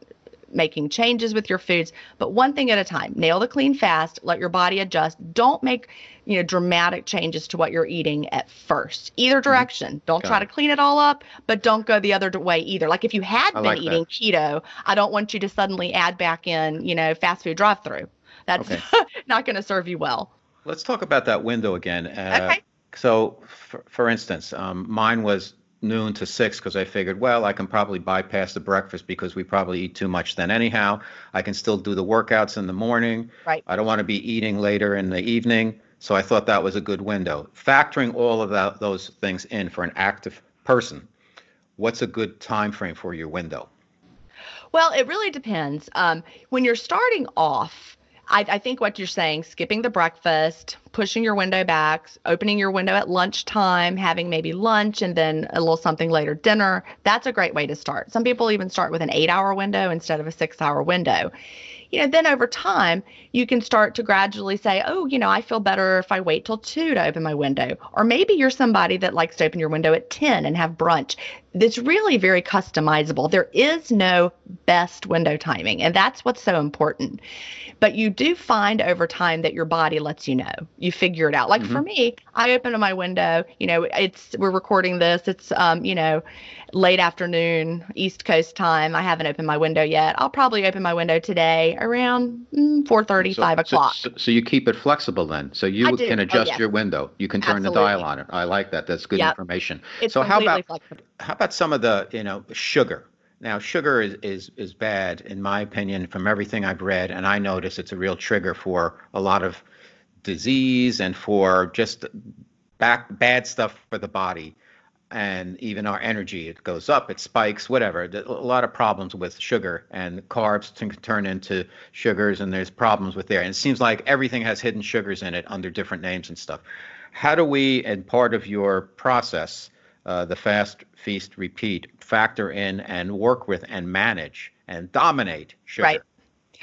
[SPEAKER 4] making changes with your foods, but one thing at a time. Nail the clean fast, let your body adjust. Don't make you know dramatic changes to what you're eating at first either mm-hmm. direction don't Got try it. to clean it all up but don't go the other way either like if you had I been like eating that. keto i don't want you to suddenly add back in you know fast food drive through that's okay. [LAUGHS] not going to serve you well
[SPEAKER 2] let's talk about that window again uh, okay so for, for instance um, mine was noon to six because I figured, well, I can probably bypass the breakfast because we probably eat too much then anyhow. I can still do the workouts in the morning.
[SPEAKER 4] Right.
[SPEAKER 2] I don't want to be eating later in the evening. So I thought that was a good window. Factoring all of that, those things in for an active person, what's a good time frame for your window?
[SPEAKER 4] Well, it really depends. Um, when you're starting off, I, I, think what you're saying, skipping the breakfast, pushing your window back, opening your window at lunchtime, having maybe lunch and then a little something later, dinner, that's a great way to start. Some people even start with an eight hour window instead of a six hour window you know, then over time, you can start to gradually say, oh, you know, I feel better if I wait till two to open my window. Or maybe you're somebody that likes to open your window at 10 and have brunch. It's really very customizable. There is no best window timing, and that's what's so important. But you do find over time that your body lets you know. You figure it out. Like mm-hmm. for me, I open my window, you know, it's we're recording this, it's um, you know, late afternoon, East Coast time. I haven't opened my window yet. I'll probably open my window today around mm, 4:30, so, 5 o'clock.
[SPEAKER 2] So, so, you keep it flexible then. So you can oh, adjust oh, yes. your window. You can turn Absolutely. the dial on it. I like that. That's good yep. information.
[SPEAKER 4] It's
[SPEAKER 2] so
[SPEAKER 4] how
[SPEAKER 2] about how about some of the you know sugar? Now, sugar is, is, is bad, in my opinion, from everything I've read, and I notice it's a real trigger for a lot of disease and for just back bad stuff for the body. And even our energy it goes up it spikes whatever. A lot of problems with sugar and carbs can turn into sugars and there's problems with there. And it seems like everything has hidden sugars in it under different names and stuff. How do we and part of your process uh, the fast feast repeat factor in and work with and manage and dominate sugar
[SPEAKER 4] right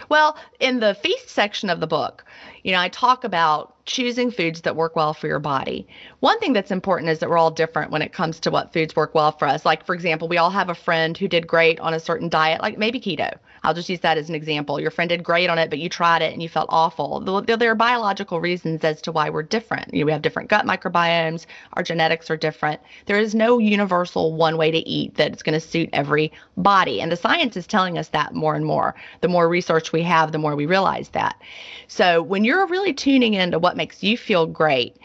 [SPEAKER 4] well, in the feast section of the book, you know, I talk about choosing foods that work well for your body. One thing that's important is that we're all different when it comes to what foods work well for us. Like, for example, we all have a friend who did great on a certain diet, like maybe keto. I'll just use that as an example. Your friend did great on it, but you tried it and you felt awful. There are biological reasons as to why we're different. You know, we have different gut microbiomes, our genetics are different. There is no universal one way to eat that's going to suit every body. And the science is telling us that more and more. The more research we have, the more we realize that. So when you're really tuning into what makes you feel great,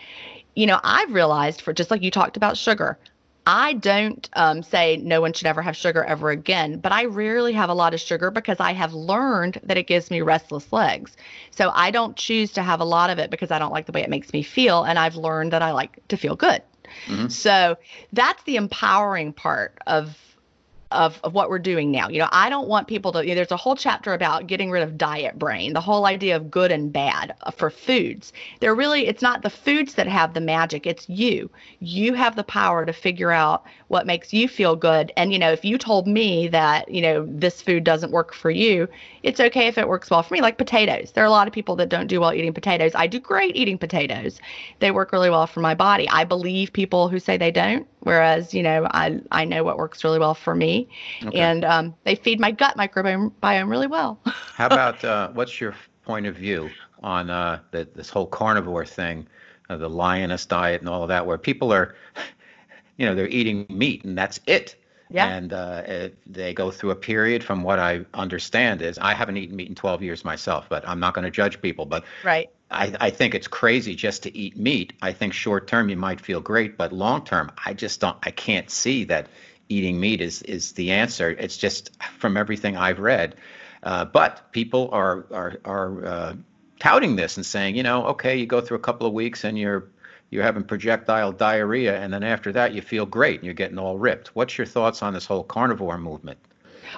[SPEAKER 4] you know, I've realized for just like you talked about sugar, I don't um, say no one should ever have sugar ever again, but I rarely have a lot of sugar because I have learned that it gives me restless legs. So I don't choose to have a lot of it because I don't like the way it makes me feel. And I've learned that I like to feel good. Mm-hmm. So that's the empowering part of of, of what we're doing now. You know, I don't want people to, you know, there's a whole chapter about getting rid of diet brain, the whole idea of good and bad uh, for foods. They're really, it's not the foods that have the magic, it's you. You have the power to figure out what makes you feel good. And, you know, if you told me that, you know, this food doesn't work for you, it's okay if it works well for me, like potatoes. There are a lot of people that don't do well eating potatoes. I do great eating potatoes, they work really well for my body. I believe people who say they don't, whereas, you know, I, I know what works really well for me okay. and um, they feed my gut microbiome really well. [LAUGHS]
[SPEAKER 2] How about uh, what's your point of view on uh, the, this whole carnivore thing, uh, the lioness diet, and all of that, where people are, [LAUGHS] you know, they're eating meat and that's it.
[SPEAKER 4] Yeah.
[SPEAKER 2] And uh, they go through a period, from what I understand, is I haven't eaten meat in 12 years myself, but I'm not going to judge people. But
[SPEAKER 4] right.
[SPEAKER 2] I, I think it's crazy just to eat meat. I think short term you might feel great, but long term, I just don't. I can't see that eating meat is is the answer. It's just from everything I've read. Uh, but people are are are uh, touting this and saying, you know, okay, you go through a couple of weeks and you're you're having projectile diarrhea, and then after that you feel great and you're getting all ripped. What's your thoughts on this whole carnivore movement?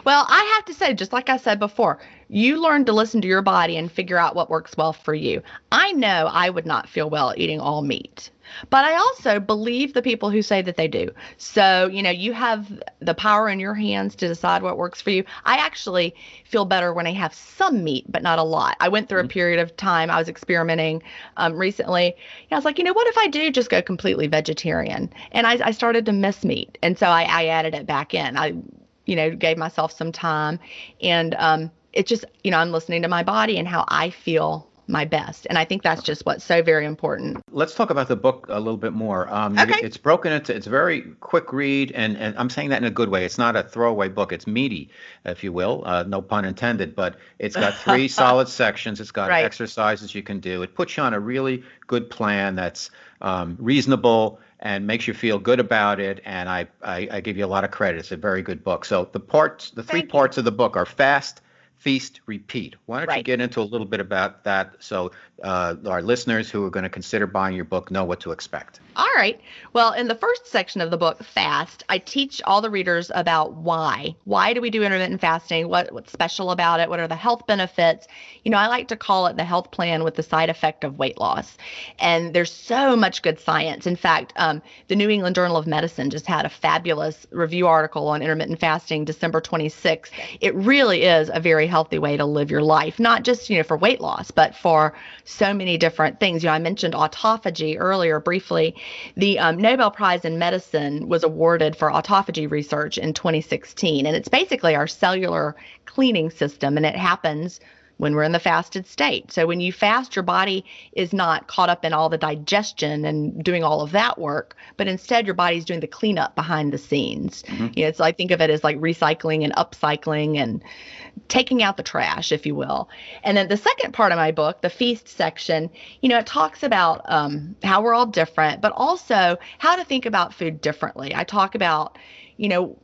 [SPEAKER 4] Well, I have to say, just like I said before, you learn to listen to your body and figure out what works well for you. I know I would not feel well eating all meat, but I also believe the people who say that they do. So, you know, you have the power in your hands to decide what works for you. I actually feel better when I have some meat, but not a lot. I went through mm-hmm. a period of time, I was experimenting um, recently. I was like, you know, what if I do just go completely vegetarian? And I, I started to miss meat. And so I, I added it back in. I you know, gave myself some time. And um, it's just, you know, I'm listening to my body and how I feel my best. And I think that's just what's so very important.
[SPEAKER 2] Let's talk about the book a little bit more. Um,
[SPEAKER 4] okay.
[SPEAKER 2] It's broken into, it's very quick read, and, and I'm saying that in a good way. It's not a throwaway book. It's meaty, if you will, uh, no pun intended, but it's got [LAUGHS] three solid sections. It's got
[SPEAKER 4] right.
[SPEAKER 2] exercises you can do. It puts you on a really good plan that's um, reasonable and makes you feel good about it. And I, I, I give you a lot of credit. It's a very good book. So the parts, the three
[SPEAKER 4] Thank you.
[SPEAKER 2] parts of the book are fast, feast, repeat. Why don't you get into a little bit about that so uh, our listeners who are going to consider buying your book know what to expect?
[SPEAKER 4] All right. Well, in the first section of the book, Fast, I teach all the readers about why. Why do we do intermittent fasting? What what's special about it? What are the health benefits? You know, I like to call it the health plan with the side effect of weight loss. And there's so much good science. In fact, um, the New England Journal of Medicine just had a fabulous review article on intermittent fasting December 26th. It really is a very healthy way to live your life, not just, you know, for weight loss, but for so many different things. You know, I mentioned autophagy earlier briefly. The um, Nobel Prize in Medicine was awarded for autophagy research in 2016, and it's basically our cellular cleaning system, and it happens when we're in the fasted state. So when you fast, your body is not caught up in all the digestion and doing all of that work, but instead your body's doing the cleanup behind the scenes. You know, it's I think of it as like recycling and upcycling and taking out the trash, if you will. And then the second part of my book, the feast section, you know, it talks about um, how we're all different, but also how to think about food differently. I talk about, you know,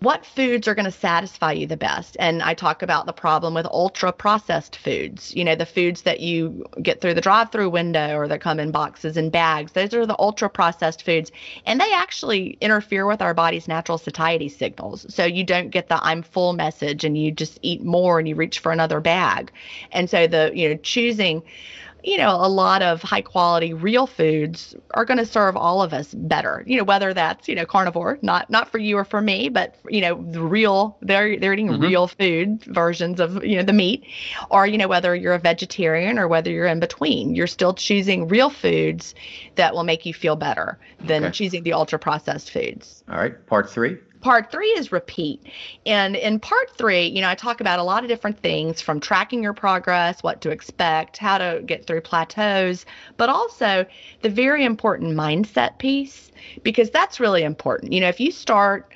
[SPEAKER 4] what foods are going to satisfy you the best? And i talk about the problem with ultra processed foods you know the foods that you get through the drive through window or that come in boxes and bags. Those are the ultra processed foods and they actually interfere with our body's natural satiety signals. So you don't get the i'm full message and you just eat more and you reach for another bag. And so the you know choosing you know, a lot of high quality real foods are going to serve all of us better. You know, whether that's, you know, carnivore, not not for you or for me, but you know, the real they're they're eating mm-hmm. real food versions of, you know, the meat or you know whether you're a vegetarian or whether you're in between. You're still choosing real foods that will make you feel better than
[SPEAKER 2] Okay.
[SPEAKER 4] choosing the ultra processed foods
[SPEAKER 2] All right, part three.
[SPEAKER 4] Part three is repeat. And in part three, you know, I talk about a lot of different things from tracking your progress, what to expect, how to get through plateaus, but also the very important mindset piece, because that's really important. You know, if you start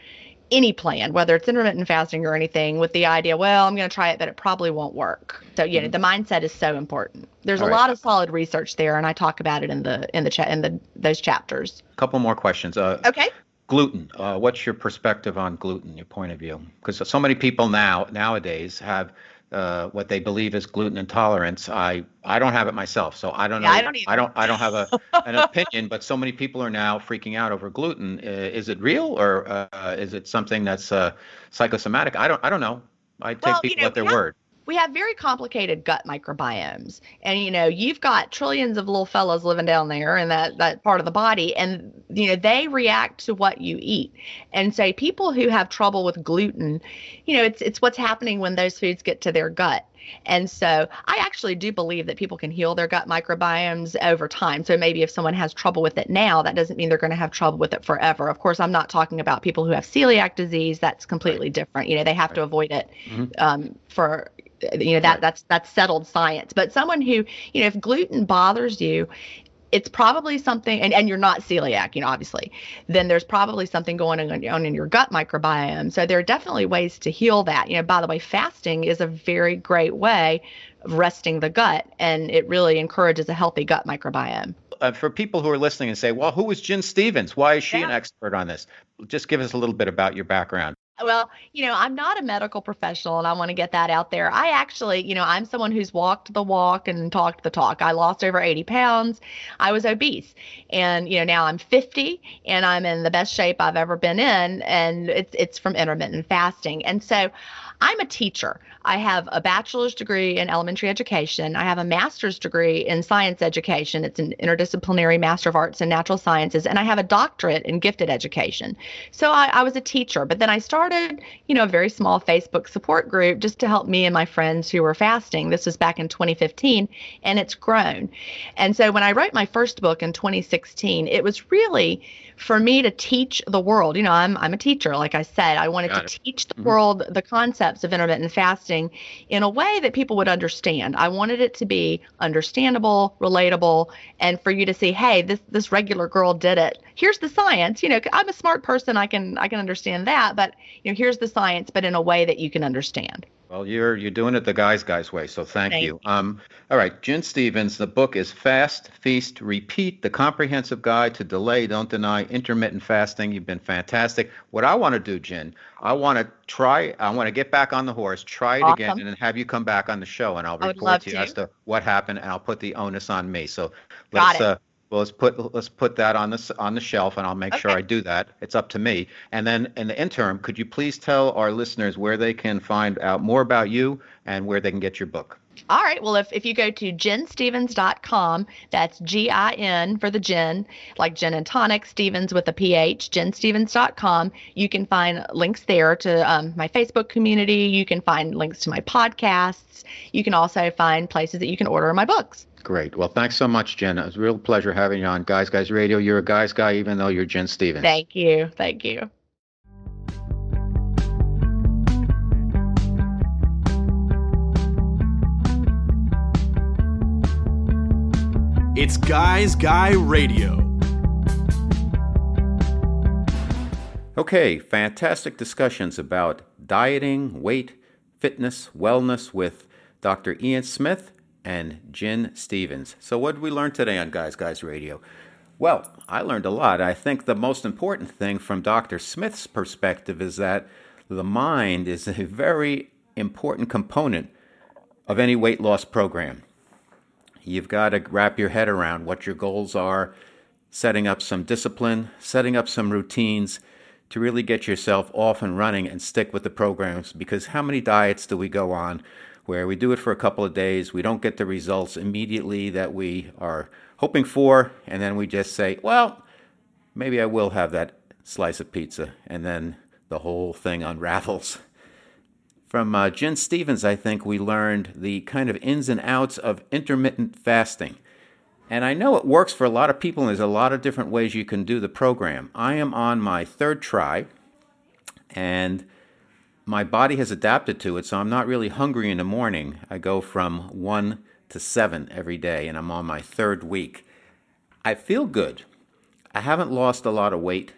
[SPEAKER 4] any plan, whether it's intermittent fasting or anything, with the idea, well, I'm going to try it, but it probably won't work. So, you know, the mindset is so important. There's
[SPEAKER 2] All
[SPEAKER 4] a
[SPEAKER 2] right.
[SPEAKER 4] lot of solid research there, and I talk about it in the in the chat in the those chapters.
[SPEAKER 2] A couple more questions. Uh,
[SPEAKER 4] Okay.
[SPEAKER 2] Gluten. Uh, what's your perspective on gluten? Your point of view? Because so many people now nowadays have uh, what they believe is gluten intolerance. I I don't have it myself, so I don't know.
[SPEAKER 4] Yeah, I don't
[SPEAKER 2] I don't I don't have a [LAUGHS] an opinion. But so many people are now freaking out over gluten. Uh, is it real or uh, is it something that's uh, psychosomatic? I don't I don't know. I take
[SPEAKER 4] Well, you
[SPEAKER 2] people
[SPEAKER 4] know,
[SPEAKER 2] at their word.
[SPEAKER 4] We have very complicated gut microbiomes and you know you've got trillions of little fellows living down there in that that part of the body and you know they react to what you eat and so people who have trouble with gluten you know it's it's what's happening when those foods get to their gut and so I actually do believe that people can heal their gut microbiomes over time. So maybe if someone has trouble with it now, that doesn't mean they're going to have trouble with it forever. Of course, I'm not talking about people who have celiac disease. That's completely different. You know, they have to avoid it
[SPEAKER 2] Mhm.
[SPEAKER 4] um, for you know that
[SPEAKER 2] Right.
[SPEAKER 4] that's that's settled science. But someone who you know if gluten bothers you, it's probably something, and, and you're not celiac, you know, obviously, then there's probably something going on, in your gut microbiome. So there are definitely ways to heal that. You know, by the way, fasting is a very great way of resting the gut, and it really encourages a healthy gut microbiome.
[SPEAKER 2] Uh, for people who are listening and say, "Well, who is Gin Stephens? Why is she an expert on this?" Just give us a little bit about your background.
[SPEAKER 4] Well, you know, I'm not a medical professional and I want to get that out there. I actually, you know, I'm someone who's walked the walk and talked the talk. I lost over 80 pounds. I was obese. And, you know, now I'm 50 and I'm in the best shape I've ever been in. And it's, it's from intermittent fasting. And so I'm a teacher. I have a bachelor's degree in elementary education. I have a master's degree in science education. It's an interdisciplinary master of arts in natural sciences. And I have a doctorate in gifted education. So I, I was a teacher, but then I started, you know, a very small Facebook support group just to help me and my friends who were fasting. This was back in 2015, and it's grown. And so when I wrote my first book in 2016, it was really for me to teach the world. You know, I'm I'm a teacher, like I said. I wanted
[SPEAKER 2] Got
[SPEAKER 4] to
[SPEAKER 2] it.
[SPEAKER 4] teach the
[SPEAKER 2] Mhm.
[SPEAKER 4] world the concepts of intermittent fasting in a way that people would understand. I wanted it to be understandable, relatable, and for you to see, hey, this this regular girl did it. Here's the science. You know, I'm a smart person. I can I can understand that, but you know, here's the science, but in a way that you can understand.
[SPEAKER 2] Well, you're you're doing it the guys guys way, so thank, thank you. you. Um, all right, Gin Stephens. The book is Fast, Feast, Repeat: The Comprehensive Guide to Delay, Don't Deny Intermittent Fasting. You've been fantastic. What I want to do, Gin, I want to try. I want to get back on the horse, try it awesome. again, and then have you come back on the show, and I'll report to you to. as to what happened, and I'll put the onus on me. So let's uh, well, let's put let's put that on the on the shelf, and I'll make okay. sure I do that. It's up to me. And then in the interim, could you please tell our listeners where they can find out more about you and where they can get your book?
[SPEAKER 4] All right. Well, if, if you go to ginstephens.com, that's G I N for the gin, like gin and tonic, Stephens with a PH, ginstephens.com. You can find links there to um, my Facebook community. You can find links to my podcasts. You can also find places that you can order my books.
[SPEAKER 2] Great. Well, thanks so much, Gin. It was a real pleasure having you on Guys Guys Radio. You're a Guys Guy, even though you're Gin Stephens.
[SPEAKER 4] Thank you. Thank you.
[SPEAKER 1] It's Guys Guy Radio.
[SPEAKER 2] Okay, fantastic discussions about dieting, weight, fitness, wellness with Dr. Ian Smith and Gin Stephens. So, what did we learn today on Guys Guys Radio? Well, I learned a lot. I think the most important thing from Dr. Smith's perspective is that the mind is a very important component of any weight loss program. You've got to wrap your head around what your goals are, setting up some discipline, setting up some routines to really get yourself off and running and stick with the programs because how many diets do we go on where we do it for a couple of days, we don't get the results immediately that we are hoping for, and then we just say, well, maybe I will have that slice of pizza, and then the whole thing unravels. [LAUGHS] From uh, Gin Stephens, I think we learned the kind of ins and outs of intermittent fasting. And I know it works for a lot of people, and there's a lot of different ways you can do the program. I am on my third try, and my body has adapted to it, so I'm not really hungry in the morning. I go from one to seven every day, and I'm on my third week. I feel good. I haven't lost a lot of weight,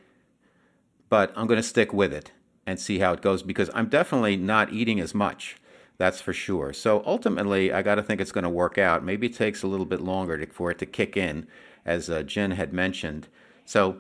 [SPEAKER 2] but I'm going to stick with it and see how it goes because I'm definitely not eating as much. That's for sure. So ultimately, I got to think it's going to work out. Maybe it takes a little bit longer to, for it to kick in, as uh, Gin had mentioned. So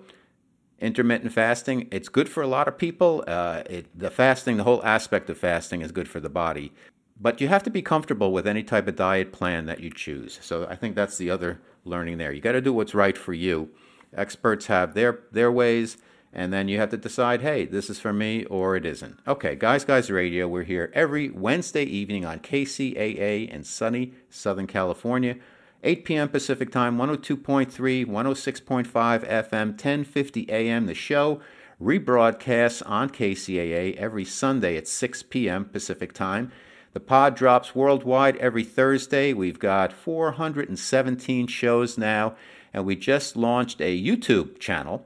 [SPEAKER 2] intermittent fasting. It's good for a lot of people. Uh, it, the fasting, the whole aspect of fasting is good for the body. But you have to be comfortable with any type of diet plan that you choose. So I think that's the other learning there. You got to do what's right for you. Experts have their their ways, and then you have to decide, hey, this is for me or it isn't. Okay, guys, guys, radio. We're here every Wednesday evening on KCAA in sunny Southern California. 8 p.m. Pacific Time, 102.3, 106.5 FM, 1050 AM. The show rebroadcasts on KCAA every Sunday at 6 p.m. Pacific Time. The pod drops worldwide every Thursday. We've got 417 shows now, and we just launched a YouTube channel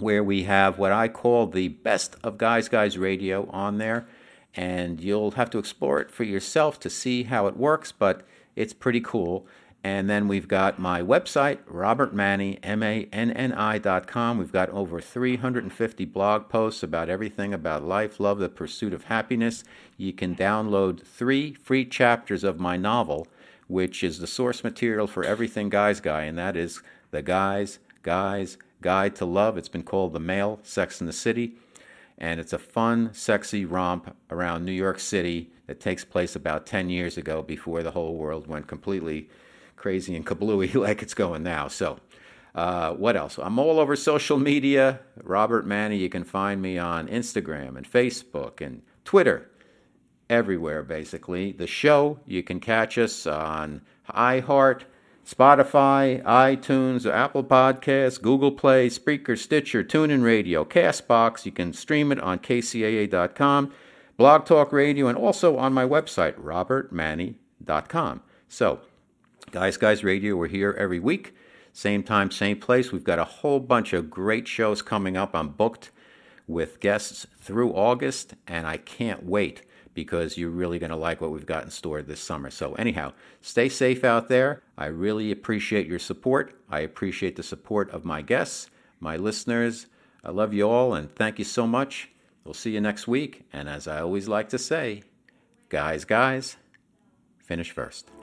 [SPEAKER 2] where we have what I call the best of Guys Guys Radio on there. And you'll have to explore it for yourself to see how it works, but it's pretty cool. And then we've got my website, robertmanni, M-A-N-N-I dot com. We've got over 350 blog posts about everything about life, love, the pursuit of happiness. You can download three free chapters of my novel, which is the source material for everything Guys Guy, and that is The Guys, Guys, Guide to Love. It's been called The Male Sex in the City. And it's a fun, sexy romp around New York City that takes place about 10 years ago before the whole world went completely crazy and kablooey [LAUGHS] like it's going now. So, uh, what else? I'm all over social media. Robert Manni, You can find me on Instagram and Facebook and Twitter, everywhere basically. The show, you can catch us on iHeart, Spotify, iTunes, Apple Podcasts, Google Play, Spreaker, Stitcher, TuneIn Radio, Castbox. You can stream it on kcaa.com, Blog Talk Radio, and also on my website, robertmanni.com. So, Guys Guys Radio, we're here every week. Same time, same place. We've got a whole bunch of great shows coming up. I'm booked with guests through August, and I can't wait because you're really going to like what we've got in store this summer. So, anyhow, stay safe out there. I really appreciate your support. I appreciate the support of my guests, my listeners. I love you all, and thank you so much. We'll see you next week. And as I always like to say, Guys, guys, finish first.